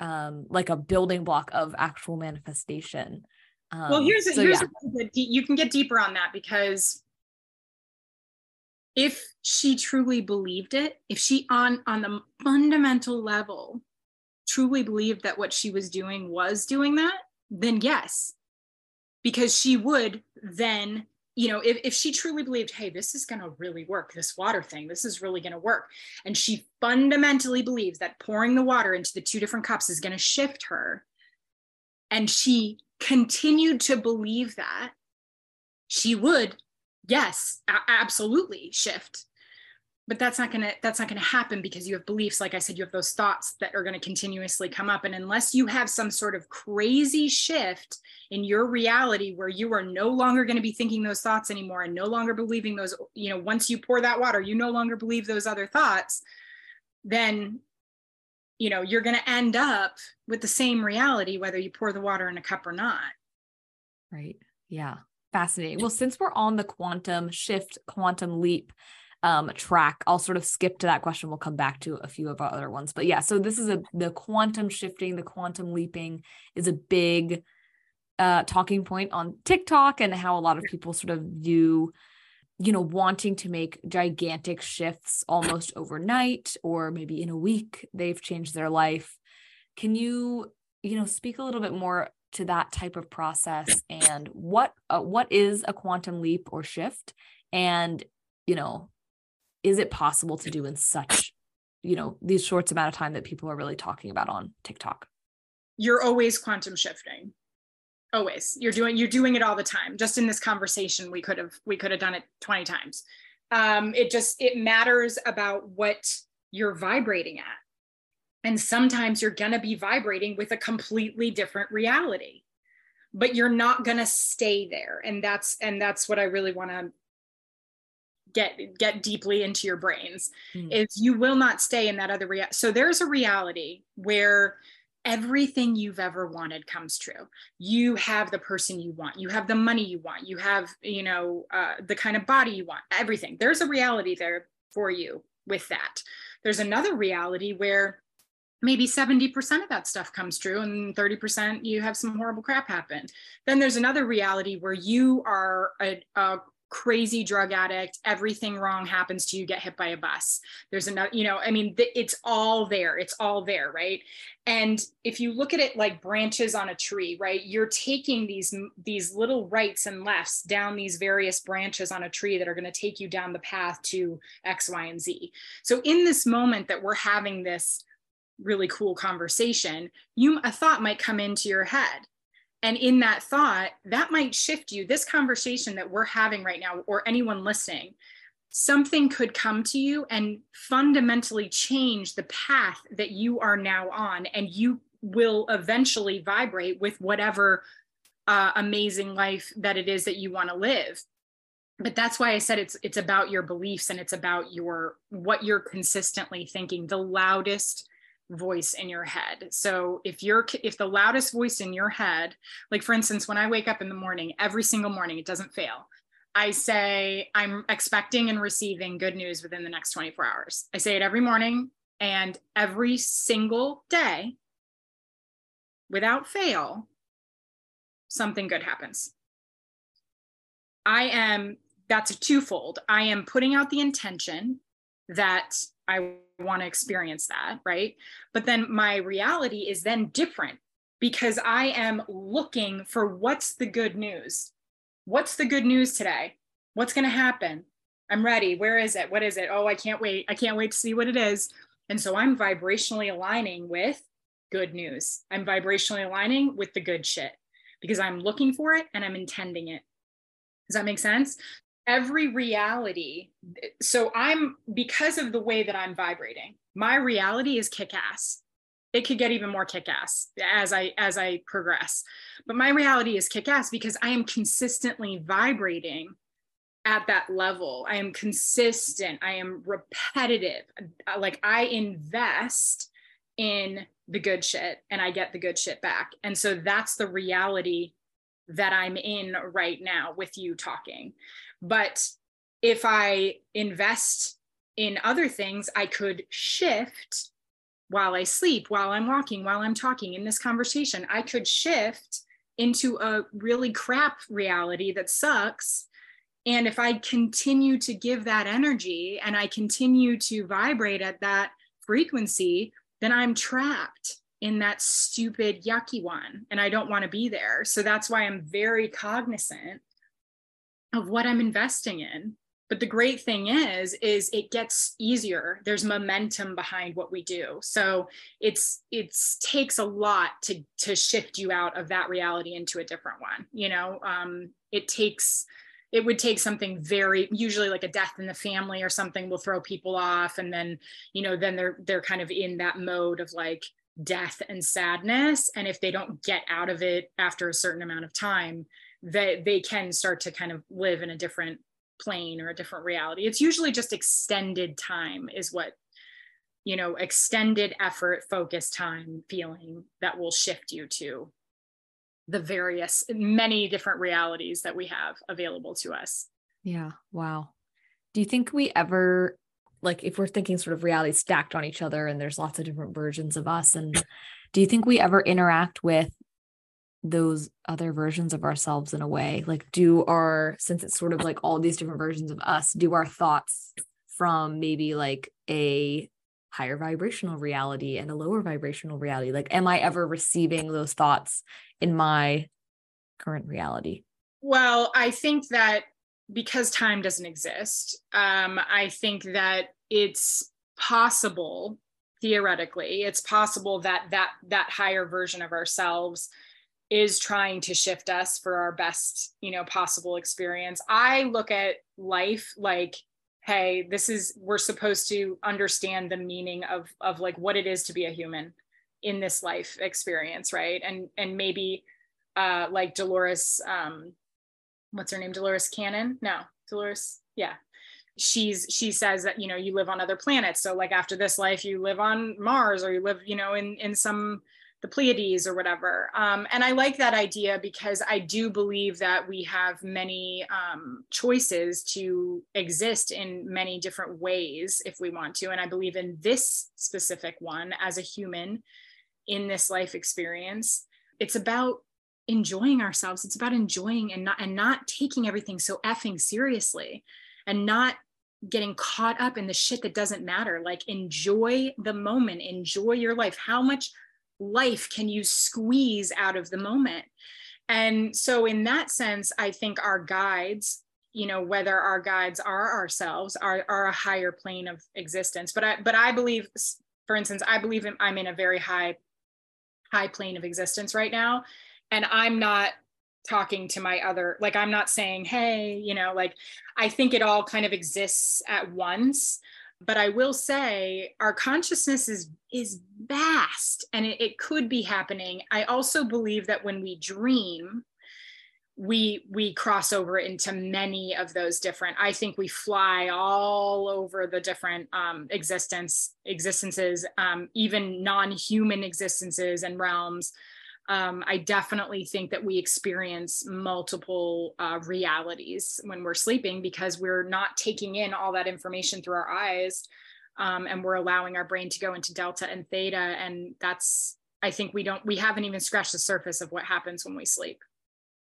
um like a building block of actual manifestation um, well here's, so here's yeah. you can get deeper on that because if she truly believed it if she on on the fundamental level truly believed that what she was doing was doing that then yes because she would then you know, if, if she truly believed, hey, this is going to really work, this water thing, this is really going to work. And she fundamentally believes that pouring the water into the two different cups is going to shift her. And she continued to believe that she would, yes, a- absolutely shift but that's not going to that's not going to happen because you have beliefs like i said you have those thoughts that are going to continuously come up. And unless you have some sort of crazy shift in your reality where you are no longer going to be thinking those thoughts anymore and no longer believing those you know once you pour that water you no longer believe those other thoughts then you know you're going to end up with the same reality whether you pour the water in a cup or not. Right. Yeah. Fascinating. Well since we're on the quantum shift quantum leap um, track. I'll sort of skip to that question. We'll come back to a few of our other ones. But yeah, so this is a the quantum shifting, the quantum leaping is a big uh, talking point on TikTok and how a lot of people sort of view you know, wanting to make gigantic shifts almost overnight, or maybe in a week, they've changed their life. Can you, you know, speak a little bit more to that type of process and what uh, what is a quantum leap or shift and you know is it possible to do in such you know these shorts amount of time that people are really talking about on TikTok? You're always quantum shifting. Always. You're doing you're doing it all the time. Just in this conversation we could have we could have done it 20 times. Um it just it matters about what you're vibrating at. And sometimes you're going to be vibrating with a completely different reality but you're not going to stay there. And that's and that's what i really want to get get deeply into your brains mm. is you will not stay in that other reality so there's a reality where everything you've ever wanted comes true. You have the person you want you have the money you want you have you know uh, the kind of body you want everything. There's a reality there for you with that. There's another reality where maybe 70% of that stuff comes true and 30% you have some horrible crap happen. Then there's another reality where you are a, a crazy drug addict everything wrong happens to you get hit by a bus. There's another you know i mean it's all there it's all there right? And if you look at it like branches on a tree right you're taking these these little rights and lefts down these various branches on a tree that are going to take you down the path to x y and z. So in this moment that we're having this really cool conversation, you a thought might come into your head. And in that thought, that might shift you. This conversation that we're having right now, or anyone listening, something could come to you and fundamentally change the path that you are now on. And you will eventually vibrate with whatever uh, amazing life that it is that you want to live but that's why i said it's it's about your beliefs and it's about your what you're consistently thinking the loudest voice in your head. So if you're if the loudest voice in your head, like for instance, when I wake up in the morning, every single morning, it doesn't fail. I say I'm expecting and receiving good news within the next 24 hours. I say it every morning and every single day without fail something good happens. I am that's a twofold. I am putting out the intention that I want to experience that, right? But then my reality is then different because I am looking for what's the good news? What's the good news today? What's going to happen? I'm ready. Where is it? What is it? Oh, I can't wait. I can't wait to see what it is. And so I'm vibrationally aligning with good news. I'm vibrationally aligning with the good shit because I'm looking for it and I'm intending it. Does that make sense? Every reality so i'm because of the way that i'm vibrating my reality is kick-ass. It could get even more kick-ass as i as i progress. But my reality is kick-ass because i am consistently vibrating at that level. I am consistent. I am repetitive. Like i invest in the good shit and i get the good shit back. And so that's the reality that i'm in right now with you talking but if I invest in other things, I could shift while I sleep, while I'm walking, while I'm talking in this conversation. I could shift into a really crap reality that sucks. And if I continue to give that energy and I continue to vibrate at that frequency, then I'm trapped in that stupid, yucky one. And I don't want to be there. So that's why I'm very cognizant of what I'm investing in. But the great thing is, is it gets easier. There's momentum behind what we do. So it's it's takes a lot to to shift you out of that reality into a different one. You know, um, it takes it would take something very usually like a death in the family or something will throw people off and then you know then they're they're kind of in that mode of like death and sadness and if they don't get out of it after a certain amount of time that they can start to kind of live in a different plane or a different reality. It's usually just extended time, is what, you know, extended effort, focus time feeling that will shift you to the various, many different realities that we have available to us. Yeah. Wow. Do you think we ever, like, if we're thinking sort of reality stacked on each other and there's lots of different versions of us, and do you think we ever interact with those other versions of ourselves in a way? Like, do our, since it's sort of like all these different versions of us, do our thoughts from maybe like a higher vibrational reality and a lower vibrational reality? Like, am I ever receiving those thoughts in my current reality? Well, I think that because time doesn't exist, um, I think that it's possible theoretically it's possible that that that higher version of ourselves is trying to shift us for our best you know possible experience. I look at life like hey this is we're supposed to understand the meaning of of like what it is to be a human in this life experience right? And and maybe uh like dolores um what's her name? Dolores cannon? No dolores yeah. She's she says that you know you live on other planets. So like after this life you live on mars or you live you know in in some the Pleiades or whatever. Um, and I like that idea because I do believe that we have many um, choices to exist in many different ways if we want to. And I believe in this specific one as a human in this life experience. It's about enjoying ourselves. It's about enjoying and not and not taking everything so effing seriously and not getting caught up in the shit that doesn't matter. Like enjoy the moment, enjoy your life. How much life can you squeeze out of the moment? And so, in that sense, I think our guides, you know, whether our guides are ourselves, are, are a higher plane of existence. But I, but I believe, for instance, I believe I'm in a very high, high plane of existence right now, and I'm not talking to my other like i'm not saying hey you know like i think it all kind of exists at once but i will say our consciousness is is vast and it, it, could be happening. I also believe that when we dream we we cross over into many of those different i think we fly all over the different um, existence existences um, even non-human existences and realms um, I definitely think that we experience multiple uh, realities when we're sleeping because we're not taking in all that information through our eyes um, and we're allowing our brain to go into delta and theta. And that's, I think we don't, we haven't even scratched the surface of what happens when we sleep.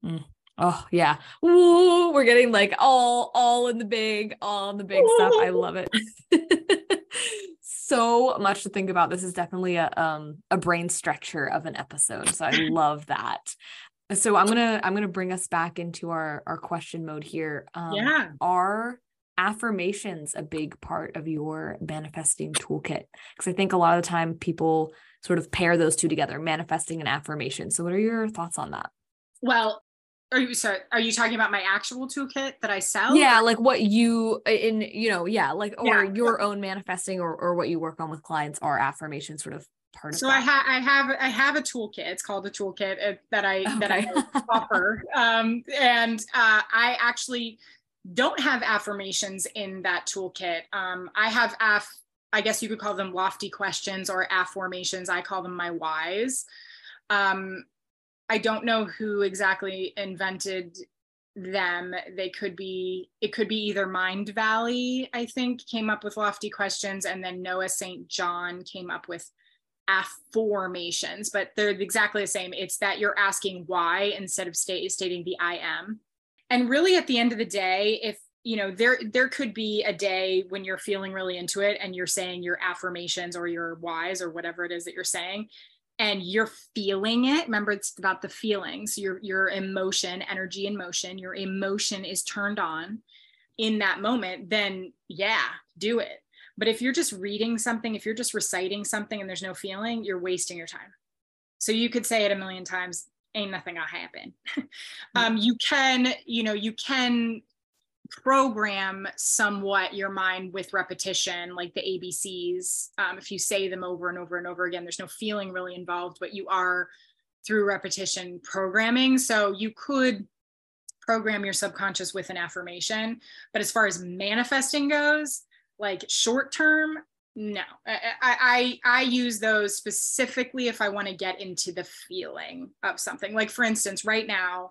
Mm. Oh yeah. Ooh, we're getting like all all in the big, all in the big Ooh. stuff. I love it. so much to think about. This is definitely a um a brain stretcher of an episode. So I love that. So I'm gonna I'm gonna bring us back into our our question mode here. Um, yeah. Are affirmations a big part of your manifesting toolkit? Because I think a lot of the time people sort of pair those two together, manifesting and affirmation. So what are your thoughts on that? Well, are you sorry are you talking about my actual toolkit that i sell? Yeah like what you in you know yeah like or yeah. your own manifesting or, or what you work on with clients are affirmations sort of part of so i have i have i have a toolkit. It's called a toolkit uh, that i okay. that i offer. Um and uh i actually don't have affirmations in that toolkit. Um i have aff i guess you could call them lofty questions or affirmations. I call them my whys. Um I don't know who exactly invented them. They could be, it could be either Mindvalley, I think, came up with lofty questions, and then Noah St. John came up with affirmations, but they're exactly the same. It's that you're asking why instead of state, stating the I am. And really, at the end of the day, if you know there there could be a day when you're feeling really into it and you're saying your affirmations or your whys or whatever it is that you're saying and you're feeling it. Remember it's about the feelings your your emotion energy and motion your emotion is turned on in that moment then yeah do it. But if you're just reading something if you're just reciting something and there's no feeling you're wasting your time. So you could say it a million times ain't nothing gonna happen. Um, you can you know you can program somewhat your mind with repetition, like the ABCs. Um, if you say them over and over and over again, there's no feeling really involved, but you are through repetition programming. So you could program your subconscious with an affirmation. But as far as manifesting goes, like short term, no. I, I I use those specifically if I want to get into the feeling of something. Like for instance, right now,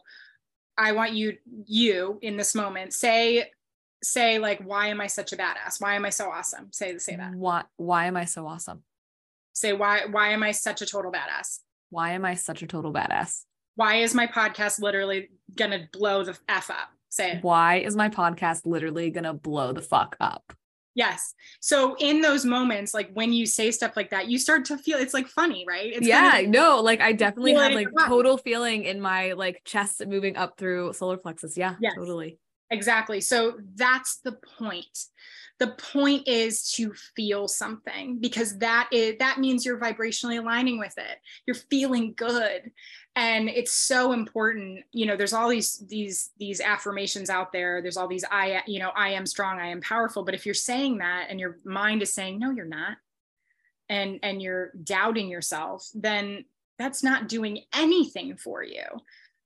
I want you you in this moment say say like why am I such a badass? Why am I so awesome? Say say that. Why why am I so awesome? Say why why am I such a total badass? Why am I such a total badass? Why is my podcast literally gonna blow the f up? Say it. Why is my podcast literally gonna blow the fuck up? Yes. So in those moments, like when you say stuff like that, you start to feel it's like funny, right? It's yeah, kind of, no, like I definitely have like total feeling in my like chest moving up through solar plexus. Yeah, yes. totally. Exactly. So that's the point. The point is to feel something because that is that means you're vibrationally aligning with it. You're feeling good. And it's so important. You know, there's all these these these affirmations out there. There's all these I you know, I am strong, I am powerful, but if you're saying that and your mind is saying no you're not and and you're doubting yourself, then that's not doing anything for you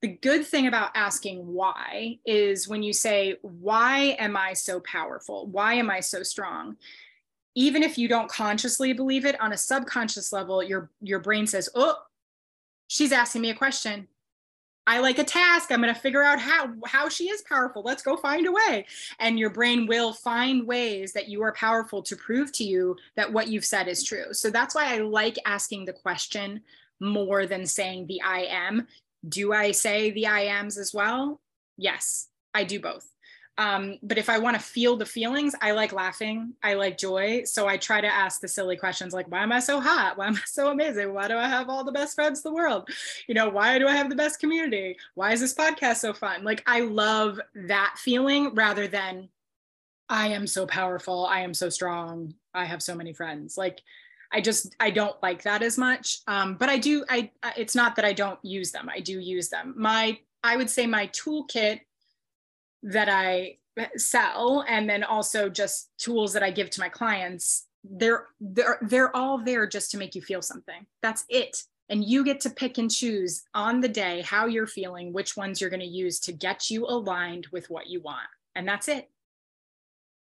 the good thing about asking why is when you say, Why am I so powerful? Why am I so strong? Even if you don't consciously believe it on a subconscious level, your, your brain says, Oh, she's asking me a question. I like a task. I'm going to figure out how how she is powerful. Let's go find a way. And your brain will find ways that you are powerful to prove to you that what you've said is true. So that's why I like asking the question more than saying the I am do I say the I ams as well? Yes, I do both. Um, but if I want to feel the feelings, I like laughing. I like joy. So I try to ask the silly questions like, why am I so hot? Why am I so amazing? Why do I have all the best friends in the world? You know, why do I have the best community? Why is this podcast so fun? Like, I love that feeling rather than I am so powerful. I am so strong. I have so many friends. Like, I just I don't like that as much. Um, but I do. I it's not that I don't use them. I do use them. My I would say my toolkit that I sell, and then also just tools that I give to my clients. They're they're they're all there just to make you feel something. That's it. And you get to pick and choose on the day how you're feeling, which ones you're going to use to get you aligned with what you want. And that's it.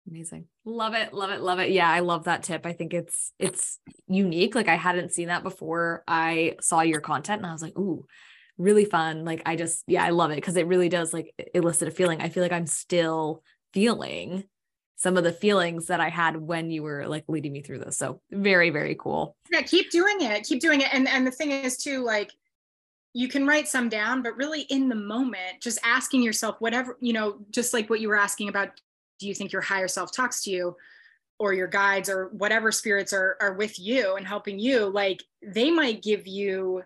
Amazing. Love it. Love it. Love it. Yeah, I love that tip. I think it's it's unique. Like I hadn't seen that before I saw your content and I was like, "Ooh, really fun." Like I just yeah, I love it because it really does like elicit a feeling. I feel like I'm still feeling some of the feelings that I had when you were like leading me through this. So, very very cool. Yeah, keep doing it. Keep doing it. And and the thing is too like you can write some down but really in the moment just asking yourself whatever you know just like what you were asking about do you think your higher self talks to you or your guides or whatever spirits are, are with you and helping you like they might give you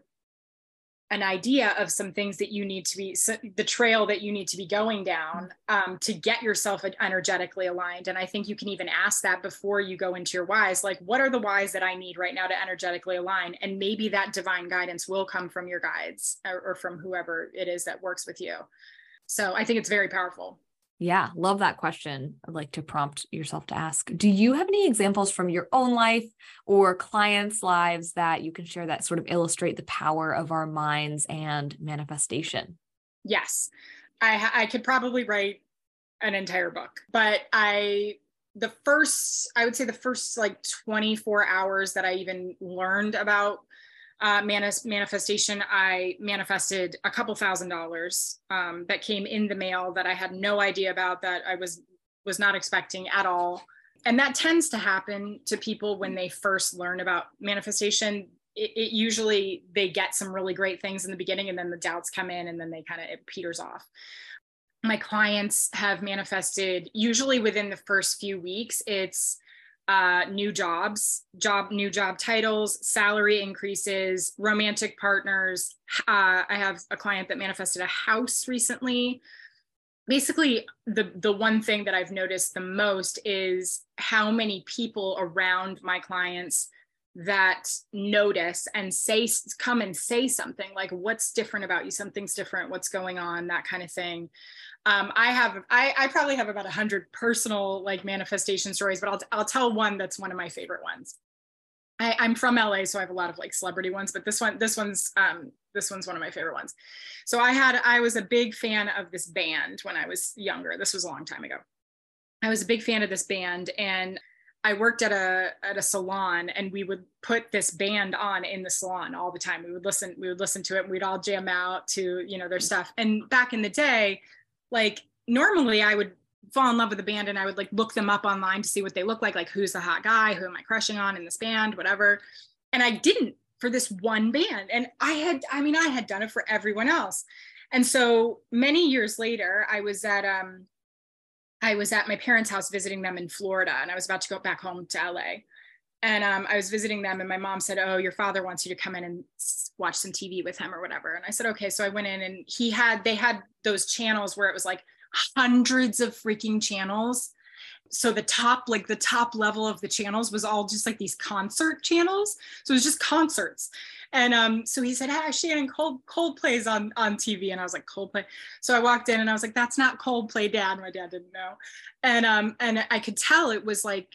an idea of some things that you need to be so the trail that you need to be going down um, to get yourself energetically aligned. And i think you can even ask that before you go into your whys like what are the whys that i need right now to energetically align? And maybe that divine guidance will come from your guides or, or from whoever it is that works with you. So i think it's very powerful yeah, love that question. I'd like to prompt yourself to ask Do you have any examples from your own life or clients' lives that you can share that sort of illustrate the power of our minds and manifestation? Yes, I, I could probably write an entire book, but I the first i would say the first like 24 hours that i even learned about uh, manis- manifestation, I manifested a couple thousand dollars um, that came in the mail that I had no idea about that I was was not expecting at all. And that tends to happen to people when they first learn about manifestation. It, it usually they get some really great things in the beginning, and then the doubts come in, and then they kind of it peters off. My clients have manifested usually within the first few weeks. It's uh, new jobs, job, new job titles, salary increases, romantic partners. Uh, I have a client that manifested a house recently. Basically, the the one thing that I've noticed the most is how many people around my clients that notice and say come and say something like what's different about you something's different what's going on that kind of thing um, I have, I, I probably have about a hundred personal like manifestation stories, but I'll, I'll tell one that's one of my favorite ones. I, I'm from LA, so I have a lot of like celebrity ones, but this one, this one's, um, this one's one of my favorite ones. So I had, I was a big fan of this band when I was younger. This was a long time ago. I was a big fan of this band and I worked at a at a salon and we would put this band on in the salon all the time. We would listen, we would listen to it and we'd all jam out to, you know, their stuff. And back in the day, like normally I would fall in love with a band and I would like look them up online to see what they look like, like who's the hot guy, who am I crushing on in this band, whatever. And I didn't for this one band. And I had, I mean, I had done it for everyone else. And so many years later, I was at um I was at my parents' house visiting them in Florida and I was about to go back home to LA. And um, I was visiting them, and my mom said, Oh, your father wants you to come in and watch some TV with him or whatever. And I said, Okay. So I went in, and he had, they had those channels where it was like hundreds of freaking channels. So the top like the top level of the channels was all just like these concert channels. So it was just concerts. And um so he said hey shannon cold coldplay's on on tv and i was like coldplay? So i walked in and i was like that's not coldplay dad. My dad didn't know. And um and i could tell it was like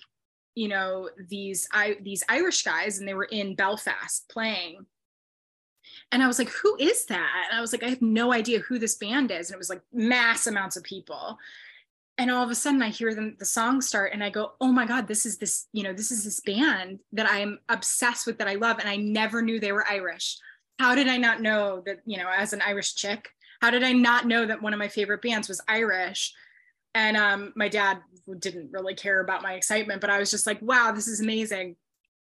you know these i these irish guys and they were in belfast playing and I was like, who is that? And I was like, I have no idea who this band is. And it was like mass amounts of people and all of a sudden i hear them the song start and i go oh my god this is this you know this is this band that i'm obsessed with that i love and i never knew they were irish how did i not know that you know as an irish chick how did i not know that one of my favorite bands was irish and um, my dad didn't really care about my excitement but i was just like wow this is amazing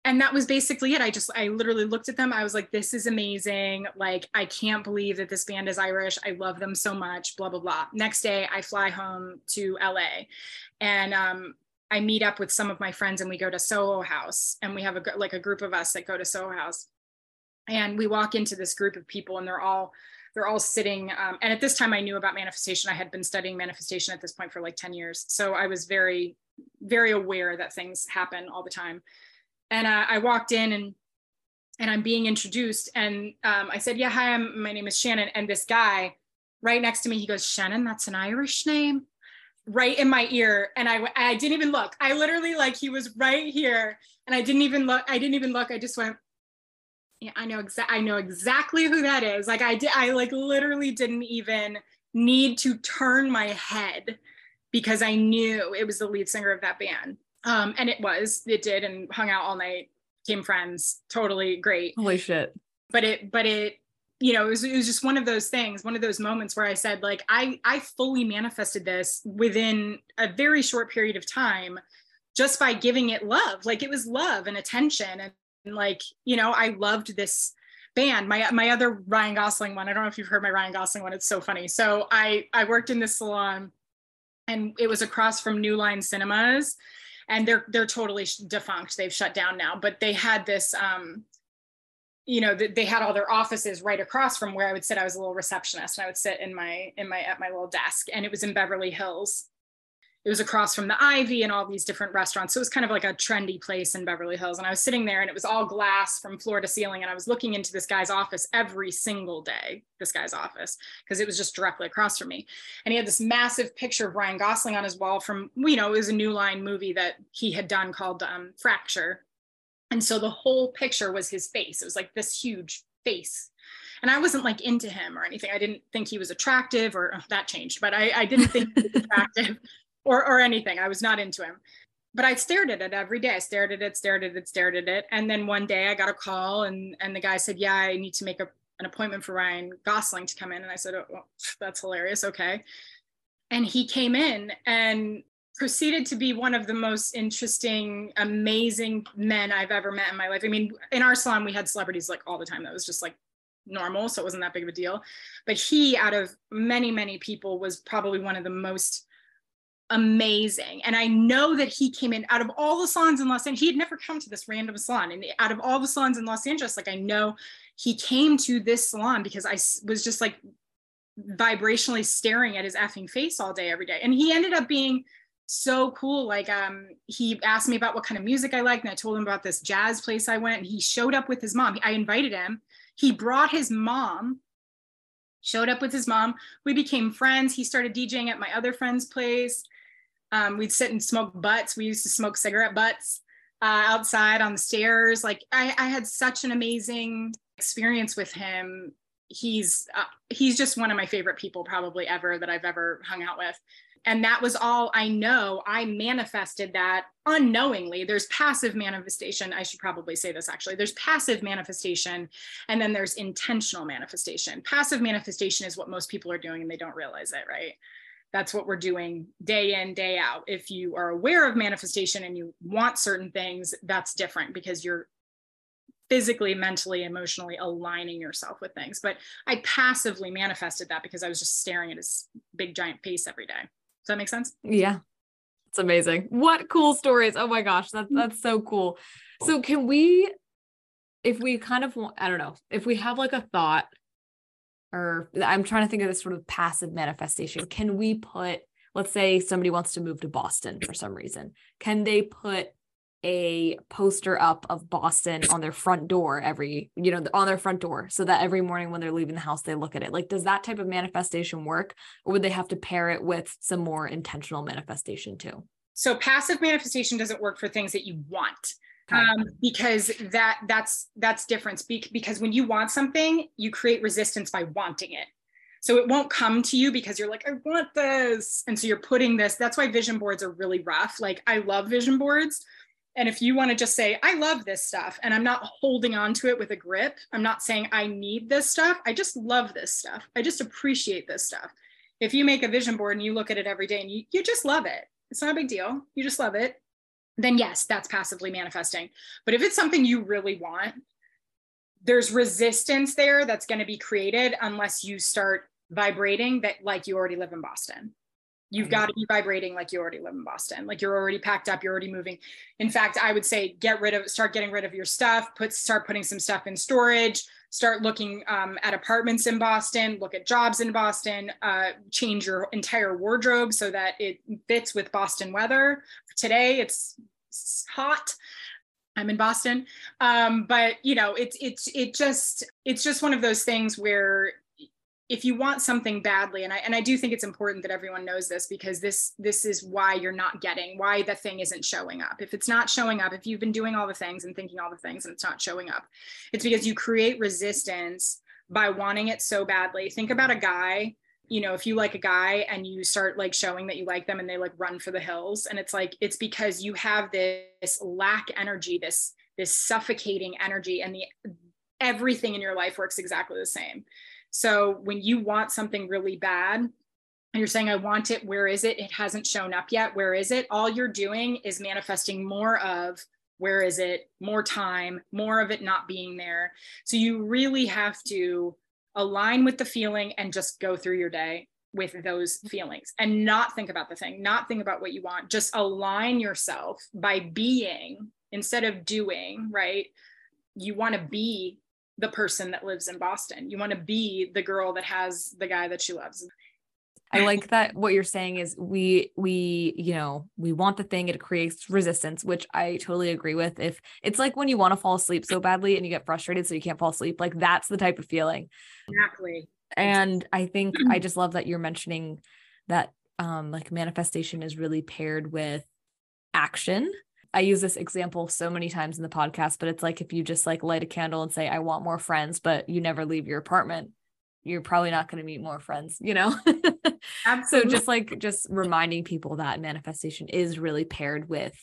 and that was basically it. I just, I literally looked at them. I was like, this is amazing. Like, I can't believe that this band is Irish. I love them so much, blah, blah, blah. Next day, I fly home to LA and um, I meet up with some of my friends and we go to Soho House. And we have a, like a group of us that go to Soho House. And we walk into this group of people and they're all, they're all sitting. Um, and at this time, I knew about manifestation. I had been studying manifestation at this point for like 10 years. So I was very, very aware that things happen all the time and uh, I walked in and and I'm being introduced and um, I said, yeah, hi, I'm, my name is Shannon. And this guy right next to me, he goes, Shannon, that's an Irish name right in my ear. And I, I didn't even look. I literally like, he was right here and I didn't even look. I didn't even look. I just went, yeah, I know exactly, I know exactly who that is. Like I did, I like literally didn't even need to turn my head because I knew it was the lead singer of that band. Um, and it was, it did, and hung out all night, became friends, totally great. Holy shit. But it, but it, you know, it was, it was just one of those things, one of those moments where I said, like, I, I fully manifested this within a very short period of time just by giving it love. Like it was love and attention. And like, you know, I loved this band. My my other Ryan Gosling one. I don't know if you've heard my Ryan Gosling one. It's so funny. So I I worked in this salon, and it was across from New Line Cinemas, and they're they're totally defunct. They've shut down now, but they had this. Um, you know, they had all their offices right across from where I would sit. I was a little receptionist, and I would sit in my in my at my little desk, and it was in Beverly Hills it was across from the Ivy and all these different restaurants. So it was kind of like a trendy place in Beverly Hills. And I was sitting there and it was all glass from floor to ceiling. And I was looking into this guy's office every single day, this guy's office, because it was just directly across from me. And he had this massive picture of Ryan Gosling on his wall from, you know, it was a New Line movie that he had done called um, Fracture. And so the whole picture was his face. It was like this huge face and I wasn't like into him or anything. I didn't think he was attractive, or oh, that changed, but I, I didn't think he was attractive or or anything. I was not into him. But I stared at it every day. I stared at it, stared at it, stared at it. And then one day I got a call and and the guy said, "Yeah, I need to make a, an appointment for Ryan Gosling to come in." And I said, "Oh, well, that's hilarious. Okay." And he came in and proceeded to be one of the most interesting, amazing men I've ever met in my life. I mean, in our salon, we had celebrities like all the time. That was just like normal. So it wasn't that big of a deal. But he, out of many, many people, was probably one of the most amazing. And I know that he came in out of all the salons in Los Angeles. He had never come to this random salon. And out of all the salons in Los Angeles, like I know he came to this salon because I was just like vibrationally staring at his effing face all day, every day. And he ended up being so cool. Like um, he asked me about what kind of music I liked, and I told him about this jazz place I went. And he showed up with his mom. I invited him. He brought his mom showed up with his mom. We became friends. He started DJing at my other friend's place. Um, we'd sit and smoke butts. We used to smoke cigarette butts uh, outside on the stairs. Like I, I, had such an amazing experience with him. He's uh, he's just one of my favorite people probably ever that I've ever hung out with. And that was all I know. I manifested that unknowingly. There's passive manifestation. I should probably say this actually. There's passive manifestation and then there's intentional manifestation. Passive manifestation is what most people are doing and they don't realize it, right? That's what we're doing day in day out if you are aware of manifestation and you want certain things that's different because you're physically, mentally, emotionally aligning yourself with things. But I passively manifested that because I was just staring at his big giant face every day. Does that make sense? Yeah. It's amazing. What cool stories. Oh my gosh, that's that's so cool. So can we if we kind of I don't know, if we have like a thought or I'm trying to think of this sort of passive manifestation, can we put let's say somebody wants to move to Boston for some reason. Can they put a poster up of Boston on their front door every, you know, on their front door so that every morning when they're leaving the house, they look at it. Like, does that type of manifestation work? Or would they have to pair it with some more intentional manifestation too? So passive manifestation doesn't work for things that you want. Um, because that that's that's difference Be- because when you want something you create resistance by wanting it so it won't come to you because you're like i want this and so you're putting this that's why vision boards are really rough like i love vision boards and if you want to just say, I love this stuff, and I'm not holding on to it with a grip, I'm not saying I need this stuff. I just love this stuff. I just appreciate this stuff. If you make a vision board and you look at it every day and you, you just love it, it's not a big deal. You just love it. Then, yes, that's passively manifesting. But if it's something you really want, there's resistance there that's going to be created unless you start vibrating that like you already live in Boston. You've got to be vibrating like you already live in Boston, like you're already packed up, you're already moving. In fact, I would say get rid of, start getting rid of your stuff, put, start putting some stuff in storage, start looking um, at apartments in Boston, look at jobs in Boston, uh, change your entire wardrobe so that it fits with Boston weather. Today it's hot. I'm in Boston, um, but you know, it's it's it just it's just one of those things where if you want something badly and I and I do think it's important that everyone knows this because this this is why you're not getting why the thing isn't showing up. If it's not showing up, if you've been doing all the things and thinking all the things and it's not showing up, it's because you create resistance by wanting it so badly. Think about a guy, you know, if you like a guy and you start like showing that you like them and they like run for the hills and it's like it's because you have this lack energy, this this suffocating energy and the everything in your life works exactly the same so when you want something really bad, and you're saying, I want it, where is it? It hasn't shown up yet. Where is it? All you're doing is manifesting more of where is it, more time, more of it not being there. So you really have to align with the feeling and just go through your day with those mm-hmm. feelings and not think about the thing, not think about what you want. Just align yourself by being instead of doing, right? You want to be the person that lives in Boston. You want to be the girl that has the guy that she loves. I like that what you're saying is we we you know we want the thing it creates resistance which I totally agree with. If it's like when you want to fall asleep so badly and you get frustrated so you can't fall asleep like that's the type of feeling. Exactly. And I think I just love that you're mentioning that um like manifestation is really paired with action. I use this example so many times in the podcast, but it's like if you just like light a candle and say, I want more friends, but you never leave your apartment, you're probably not going to meet more friends, you know? so just like just reminding people that manifestation is really paired with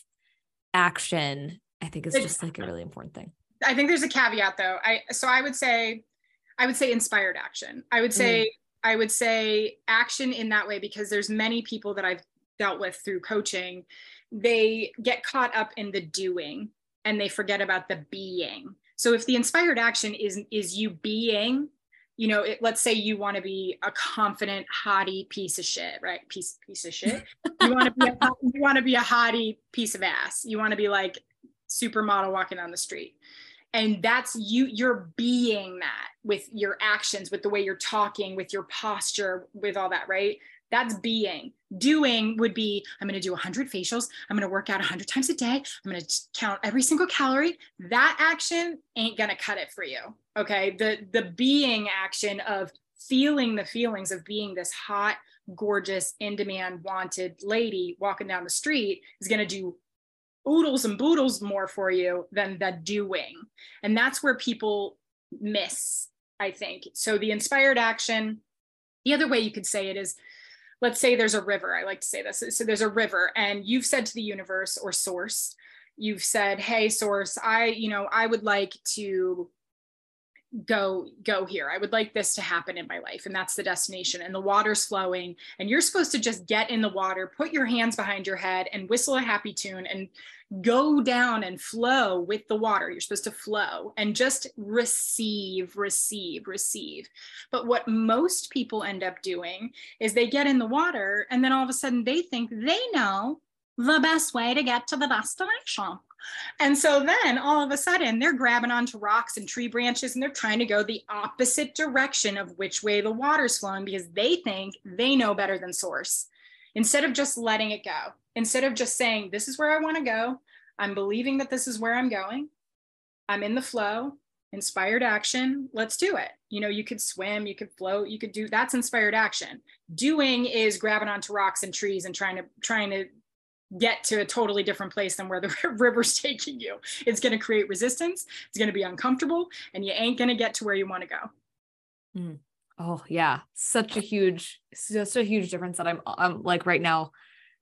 action, I think is just like a really important thing. I think there's a caveat though. I so I would say I would say inspired action. I would say mm. I would say action in that way because there's many people that I've dealt with through coaching they get caught up in the doing and they forget about the being. So if the inspired action is is you being, you know, it, let's say you want to be a confident, haughty piece of shit, right? Piece piece of shit. You want to be a, you want to be a haughty piece of ass. You want to be like supermodel walking down the street. And that's you, you're being that with your actions, with the way you're talking, with your posture, with all that, right? That's being. Doing would be I'm going to do 100 facials. I'm going to work out 100 times a day. I'm going to count every single calorie. That action ain't going to cut it for you. Okay. The, the being action of feeling the feelings of being this hot, gorgeous, in demand, wanted lady walking down the street is going to do oodles and boodles more for you than the doing. And that's where people miss, I think. So the inspired action, the other way you could say it is let's say there's a river. I like to say this. So there's a river, and you've said to the universe or source, you've said, "Hey, source, I, you know, I would like to go go here i would like this to happen in my life and that's the destination and the water's flowing and you're supposed to just get in the water put your hands behind your head and whistle a happy tune and go down and flow with the water. You're supposed to flow and just receive receive receive. But what most people end up doing is they get in the water and then all of a sudden they think they know the best way to get to the destination. And so then all of a sudden they're grabbing onto rocks and tree branches and they're trying to go the opposite direction of which way the water's flowing because they think they know better than source. Instead of just letting it go, instead of just saying, This is where I want to go, I'm believing that this is where I'm going, I'm in the flow, inspired action, let's do it. You know, you could swim, you could float, you could do that's inspired action. Doing is grabbing onto rocks and trees and trying to trying to get to a totally different place than where the river's taking you. It's going to create resistance. It's going to be uncomfortable, and you ain't going to get to where you want to go. Mm. Oh yeah, such a huge, such a huge difference that I'm, I'm like right now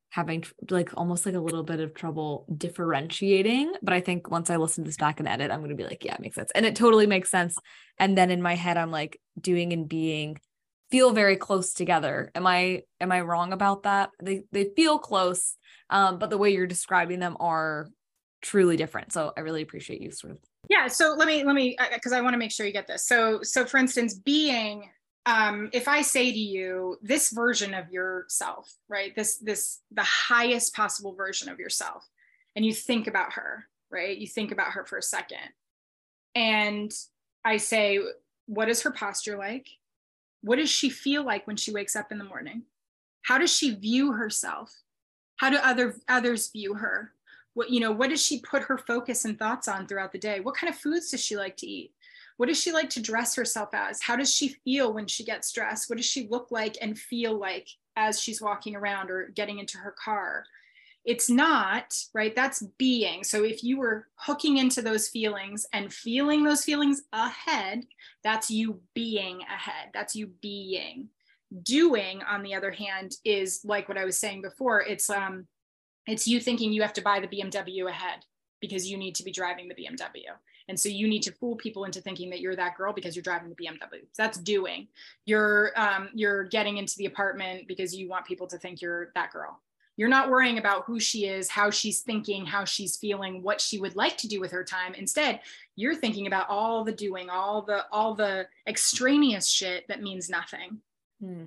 having like almost like a little bit of trouble differentiating. But I think once I listen to this back and edit, I'm to be like, yeah, it makes sense, and it totally makes sense. And then in my head, I'm like doing and being feel very close together. Am I am I wrong about that? They they feel close um, but the way you're describing them are truly different. So I really appreciate you sort of. Yeah. So let me let me because I want to make sure you get this. So so for instance, being um, if I say to you this version of yourself, right? This this the highest possible version of yourself, and you think about her, right? You think about her for a second, and I say, what is her posture like? What does she feel like when she wakes up in the morning? How does she view herself? how do other others view her what you know what does she put her focus and thoughts on throughout the day what kind of foods does she like to eat what does she like to dress herself as? How does she feel when she gets dressed? What does she look like and feel like as she's walking around or getting into her car? It's not right? That's being. So if you were hooking into those feelings and feeling those feelings ahead that's you being ahead. That's you being. Doing on the other hand is like what i was saying before it's um it's you thinking you have to buy the bmw ahead because you need to be driving the bmw and so you need to fool people into thinking that you're that girl because you're driving the bmw so that's doing. You're um, you're getting into the apartment because you want people to think you're that girl. You're not worrying about who she is how she's thinking how she's feeling what she would like to do with her time. Instead you're thinking about all the doing all the all the extraneous shit that means nothing. Hmm.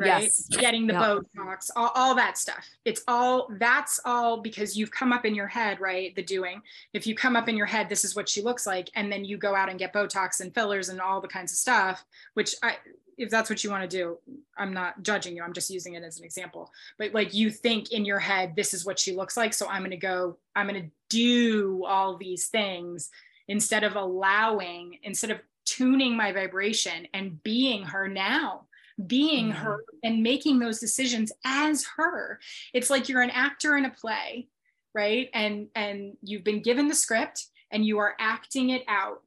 Right. Yes. Getting the. Botox, all, all that stuff. It's all, that's all because you've come up in your head, right? The doing. If you come up in your head, this is what she looks like. And then you go out and get Botox and fillers and all the kinds of stuff, which I, if that's what you want to do, I'm not judging you. I'm just using it as an example. But like you think in your head, this is what she looks like. So I'm going to go, I'm going to do all these things instead of allowing, instead of tuning my vibration and being her now being mm-hmm. her and making those decisions as her. It's like you're an actor in a play right? And and you've been given the script and you are acting it out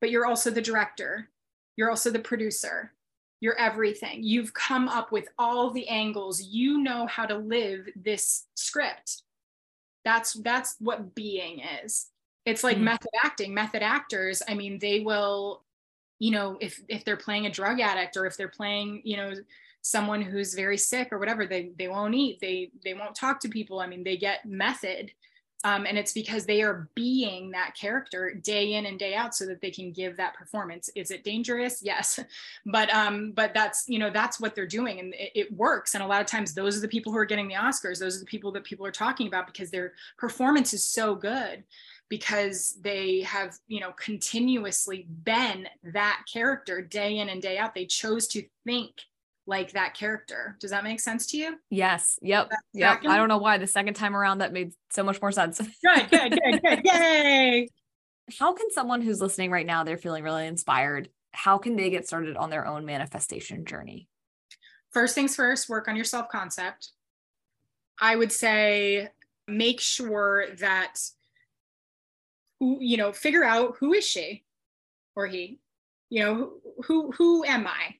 but you're also the director. You're also the producer. You're everything. You've come up with all the angles. You know how to live this script. That's that's what being is. It's like mm. method acting. Method actors i mean they will you know if if they're playing a drug addict or if they're playing you know someone who's very sick or whatever they they won't eat they they won't talk to people. I mean they get method um, and it's because they are being that character day in and day out so that they can give that performance. Is it dangerous? Yes. But um but that's you know that's what they're doing and it, it works. And a lot of times those are the people who are getting the oscars. Those are the people that people are talking about because their performance is so good because they have you know continuously been that character day in and day out. They chose to think like that character. Does that make sense to you? Yes. Yep. Yep. I don't know why. The second time around that made so much more sense. Good good good good. Yay! How can someone who's listening right now they're feeling really inspired how can they get started on their own manifestation journey? First things first work on your self concept i would say make sure that who you know figure out who is she or he you know who who, who am i?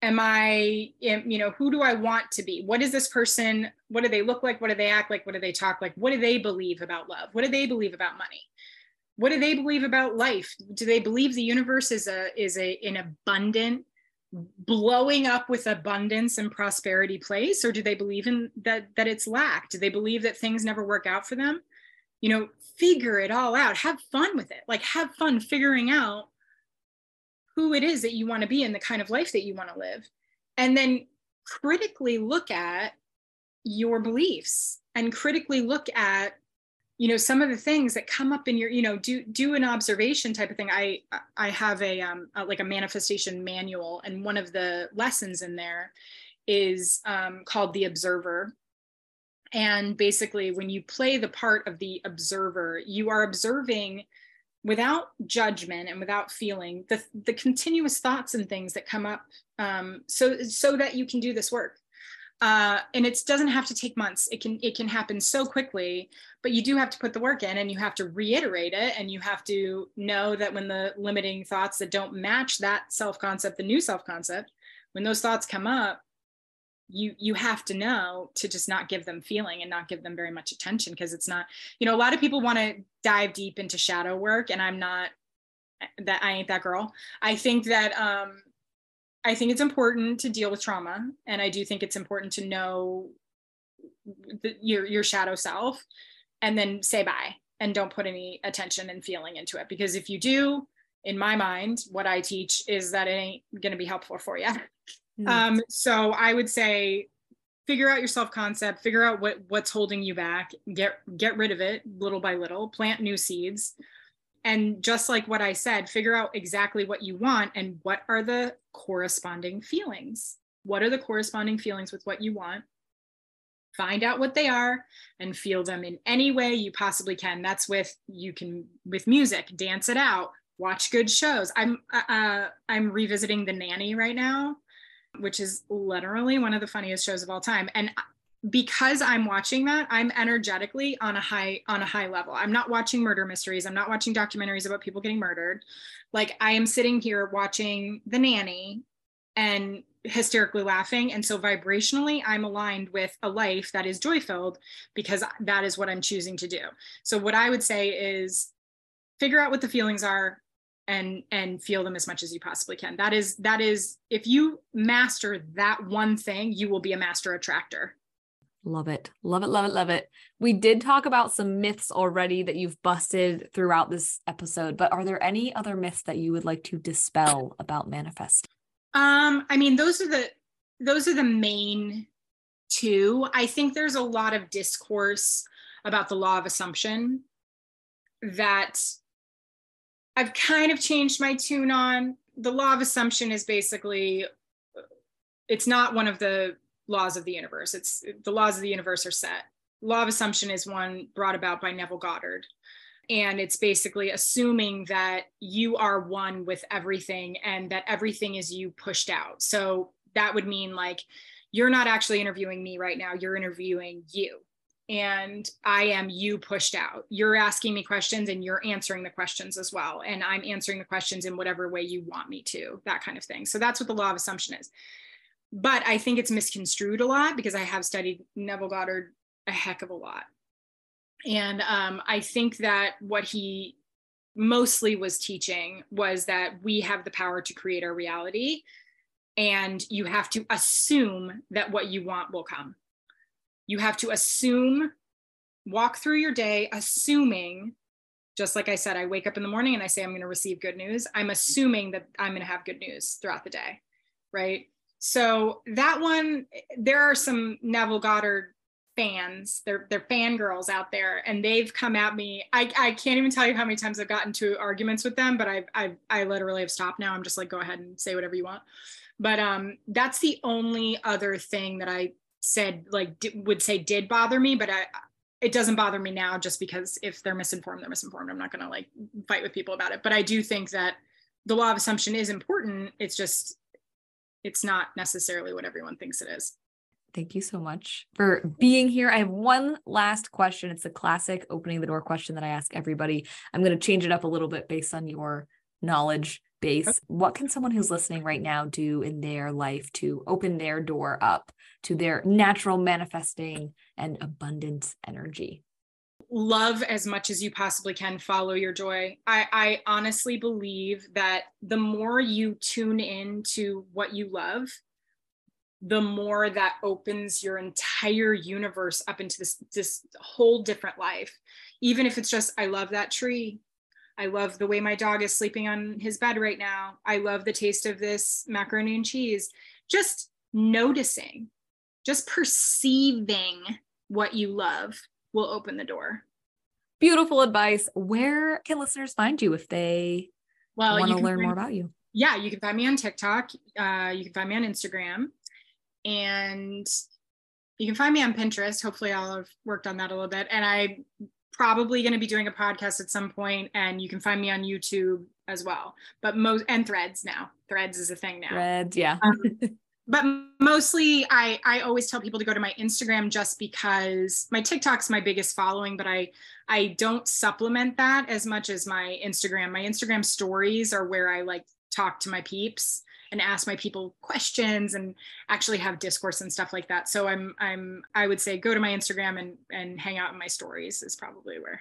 Am i you know who do i want to be? What is this person what do they look like? What do they act like? What do they talk like? What do they believe about love? What do they believe about money? What do they believe about life? Do they believe the universe is a is a an abundant blowing up with abundance and prosperity place? Or do they believe in that that it's lack? Do they believe that things never work out for them you know figure it all out. Have fun with it. Like have fun figuring out who it is that you want to be and the kind of life that you want to live. And then critically look at your beliefs and critically look at you know some of the things that come up in your you know do do an observation type of thing. I i have a, um, a like a manifestation manual and one of the lessons in there is um, called the observer and basically when you play the part of the observer you are observing without judgment and without feeling the, the continuous thoughts and things that come up um, so so that you can do this work. Uh, and it doesn't have to take months. It can it can happen so quickly but you do have to put the work in and you have to reiterate it and you have to know that when the limiting thoughts that don't match that self concept the new self concept when those thoughts come up you you have to know to just not give them feeling and not give them very much attention because it's not you know a lot of people want to dive deep into shadow work and i'm not that i ain't that girl i think that um I think it's important to deal with trauma, and I do think it's important to know the, your your shadow self, and then say bye and don't put any attention and feeling into it. Because if you do, in my mind, what I teach is that it ain't going to be helpful for you. Um, so I would say figure out your self concept figure out what what's holding you back get get rid of it little by little plant new seeds and just like what I said, figure out exactly what you want and what are the corresponding feelings. What are the corresponding feelings with what you want? Find out what they are and feel them in any way you possibly can. That's with you can with music, dance it out, watch good shows. I'm uh, uh I'm revisiting The Nanny right now, which is literally one of the funniest shows of all time. And because i'm watching that i'm energetically on a high on a high level. I'm not watching murder mysteries. I'm not watching documentaries about people getting murdered. Like i am sitting here watching the nanny and hysterically laughing. And so vibrationally i'm aligned with a life that is joy filled because that is what i'm choosing to do. So what i would say is figure out what the feelings are and and feel them as much as you possibly can that is that is if you master that one thing you will be a master attractor Love it. Love it. Love it. Love it. We did talk about some myths already that you've busted throughout this episode, but are there any other myths that you would like to dispel about manifest? Um, I mean, those are the those are the main two. I think there's a lot of discourse about the law of assumption that I've kind of changed my tune on. The law of assumption is basically it's not one of the laws of the universe. It's the laws of the universe are set. Law of assumption is one brought about by Neville Goddard. And it's basically assuming that you are one with everything and that everything is you pushed out. So that would mean like you're not actually interviewing me right now, you're interviewing you. And I am you pushed out. You're asking me questions and you're answering the questions as well. And I'm answering the questions in whatever way you want me to, that kind of thing. So that's what the law of assumption is but I think it's misconstrued a lot because I have studied Neville Goddard a heck of a lot. And um, I think that what he mostly was teaching was that we have the power to create our reality and you have to assume that what you want will come. You have to assume, walk through your day assuming, just like I said, I wake up in the morning and I say I'm going to receive good news. I'm assuming that I'm going to have good news throughout the day, right? So that one, there are some Neville Goddard fans. They're they're fangirls out there, and they've come at me. I, I can't even tell you how many times I've gotten to arguments with them, but I've, I've I literally have stopped now. I'm just like, go ahead and say whatever you want. But um, that's the only other thing that I said like d- would say did bother me, but I it doesn't bother me now just because if they're misinformed, they're misinformed. I'm not gonna like fight with people about it. But I do think that the law of assumption is important. It's just it's not necessarily what everyone thinks it is. Thank you so much for being here. I have one last question. It's a classic opening the door question that I ask everybody. I'm going to change it up a little bit based on your knowledge base. What can someone who's listening right now do in their life to open their door up to their natural manifesting and abundance energy? love as much as you possibly can follow your joy I, I honestly believe that the more you tune in to what you love the more that opens your entire universe up into this this whole different life even if it's just i love that tree i love the way my dog is sleeping on his bed right now. I love the taste of this macaroni and cheese. Just noticing just perceiving what you love will open the door. Beautiful advice. Where can listeners find you if they well want to learn find, more about you? Yeah you can find me on tiktok. Uh, you can find me on instagram. And you can find me on Pinterest. Hopefully, I'll have worked on that a little bit. And I'm probably going to be doing a podcast at some point, and you can find me on YouTube as well. But most and Threads now. Threads is a thing now. Threads, yeah. um, but mostly, I I always tell people to go to my Instagram just because my TikTok's my biggest following, but I I don't supplement that as much as my Instagram. My Instagram stories are where I like talk to my peeps and ask my people questions and actually have discourse and stuff like that. So I'm I'm I would say go to my Instagram and and hang out in my stories is probably where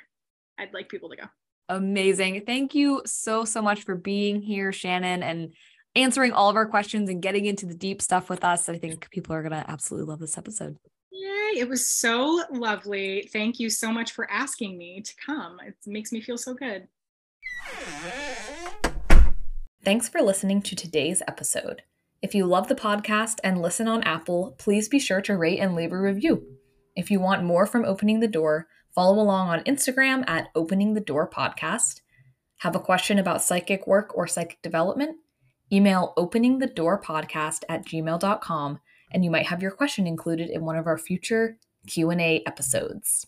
I'd like people to go. Amazing. Thank you so so much for being here Shannon and answering all of our questions and getting into the deep stuff with us. I think people are going to absolutely love this episode. Yay, it was so lovely. Thank you so much for asking me to come. It makes me feel so good. Thanks for listening to today's episode. If you love the podcast and listen on Apple, please be sure to rate and leave a review. If you want more from Opening the Door, follow along on Instagram at Opening the Door Podcast. Have a question about psychic work or psychic development? Email openingthedoorpodcast at gmail.com and you might have your question included in one of our future Q&A episodes.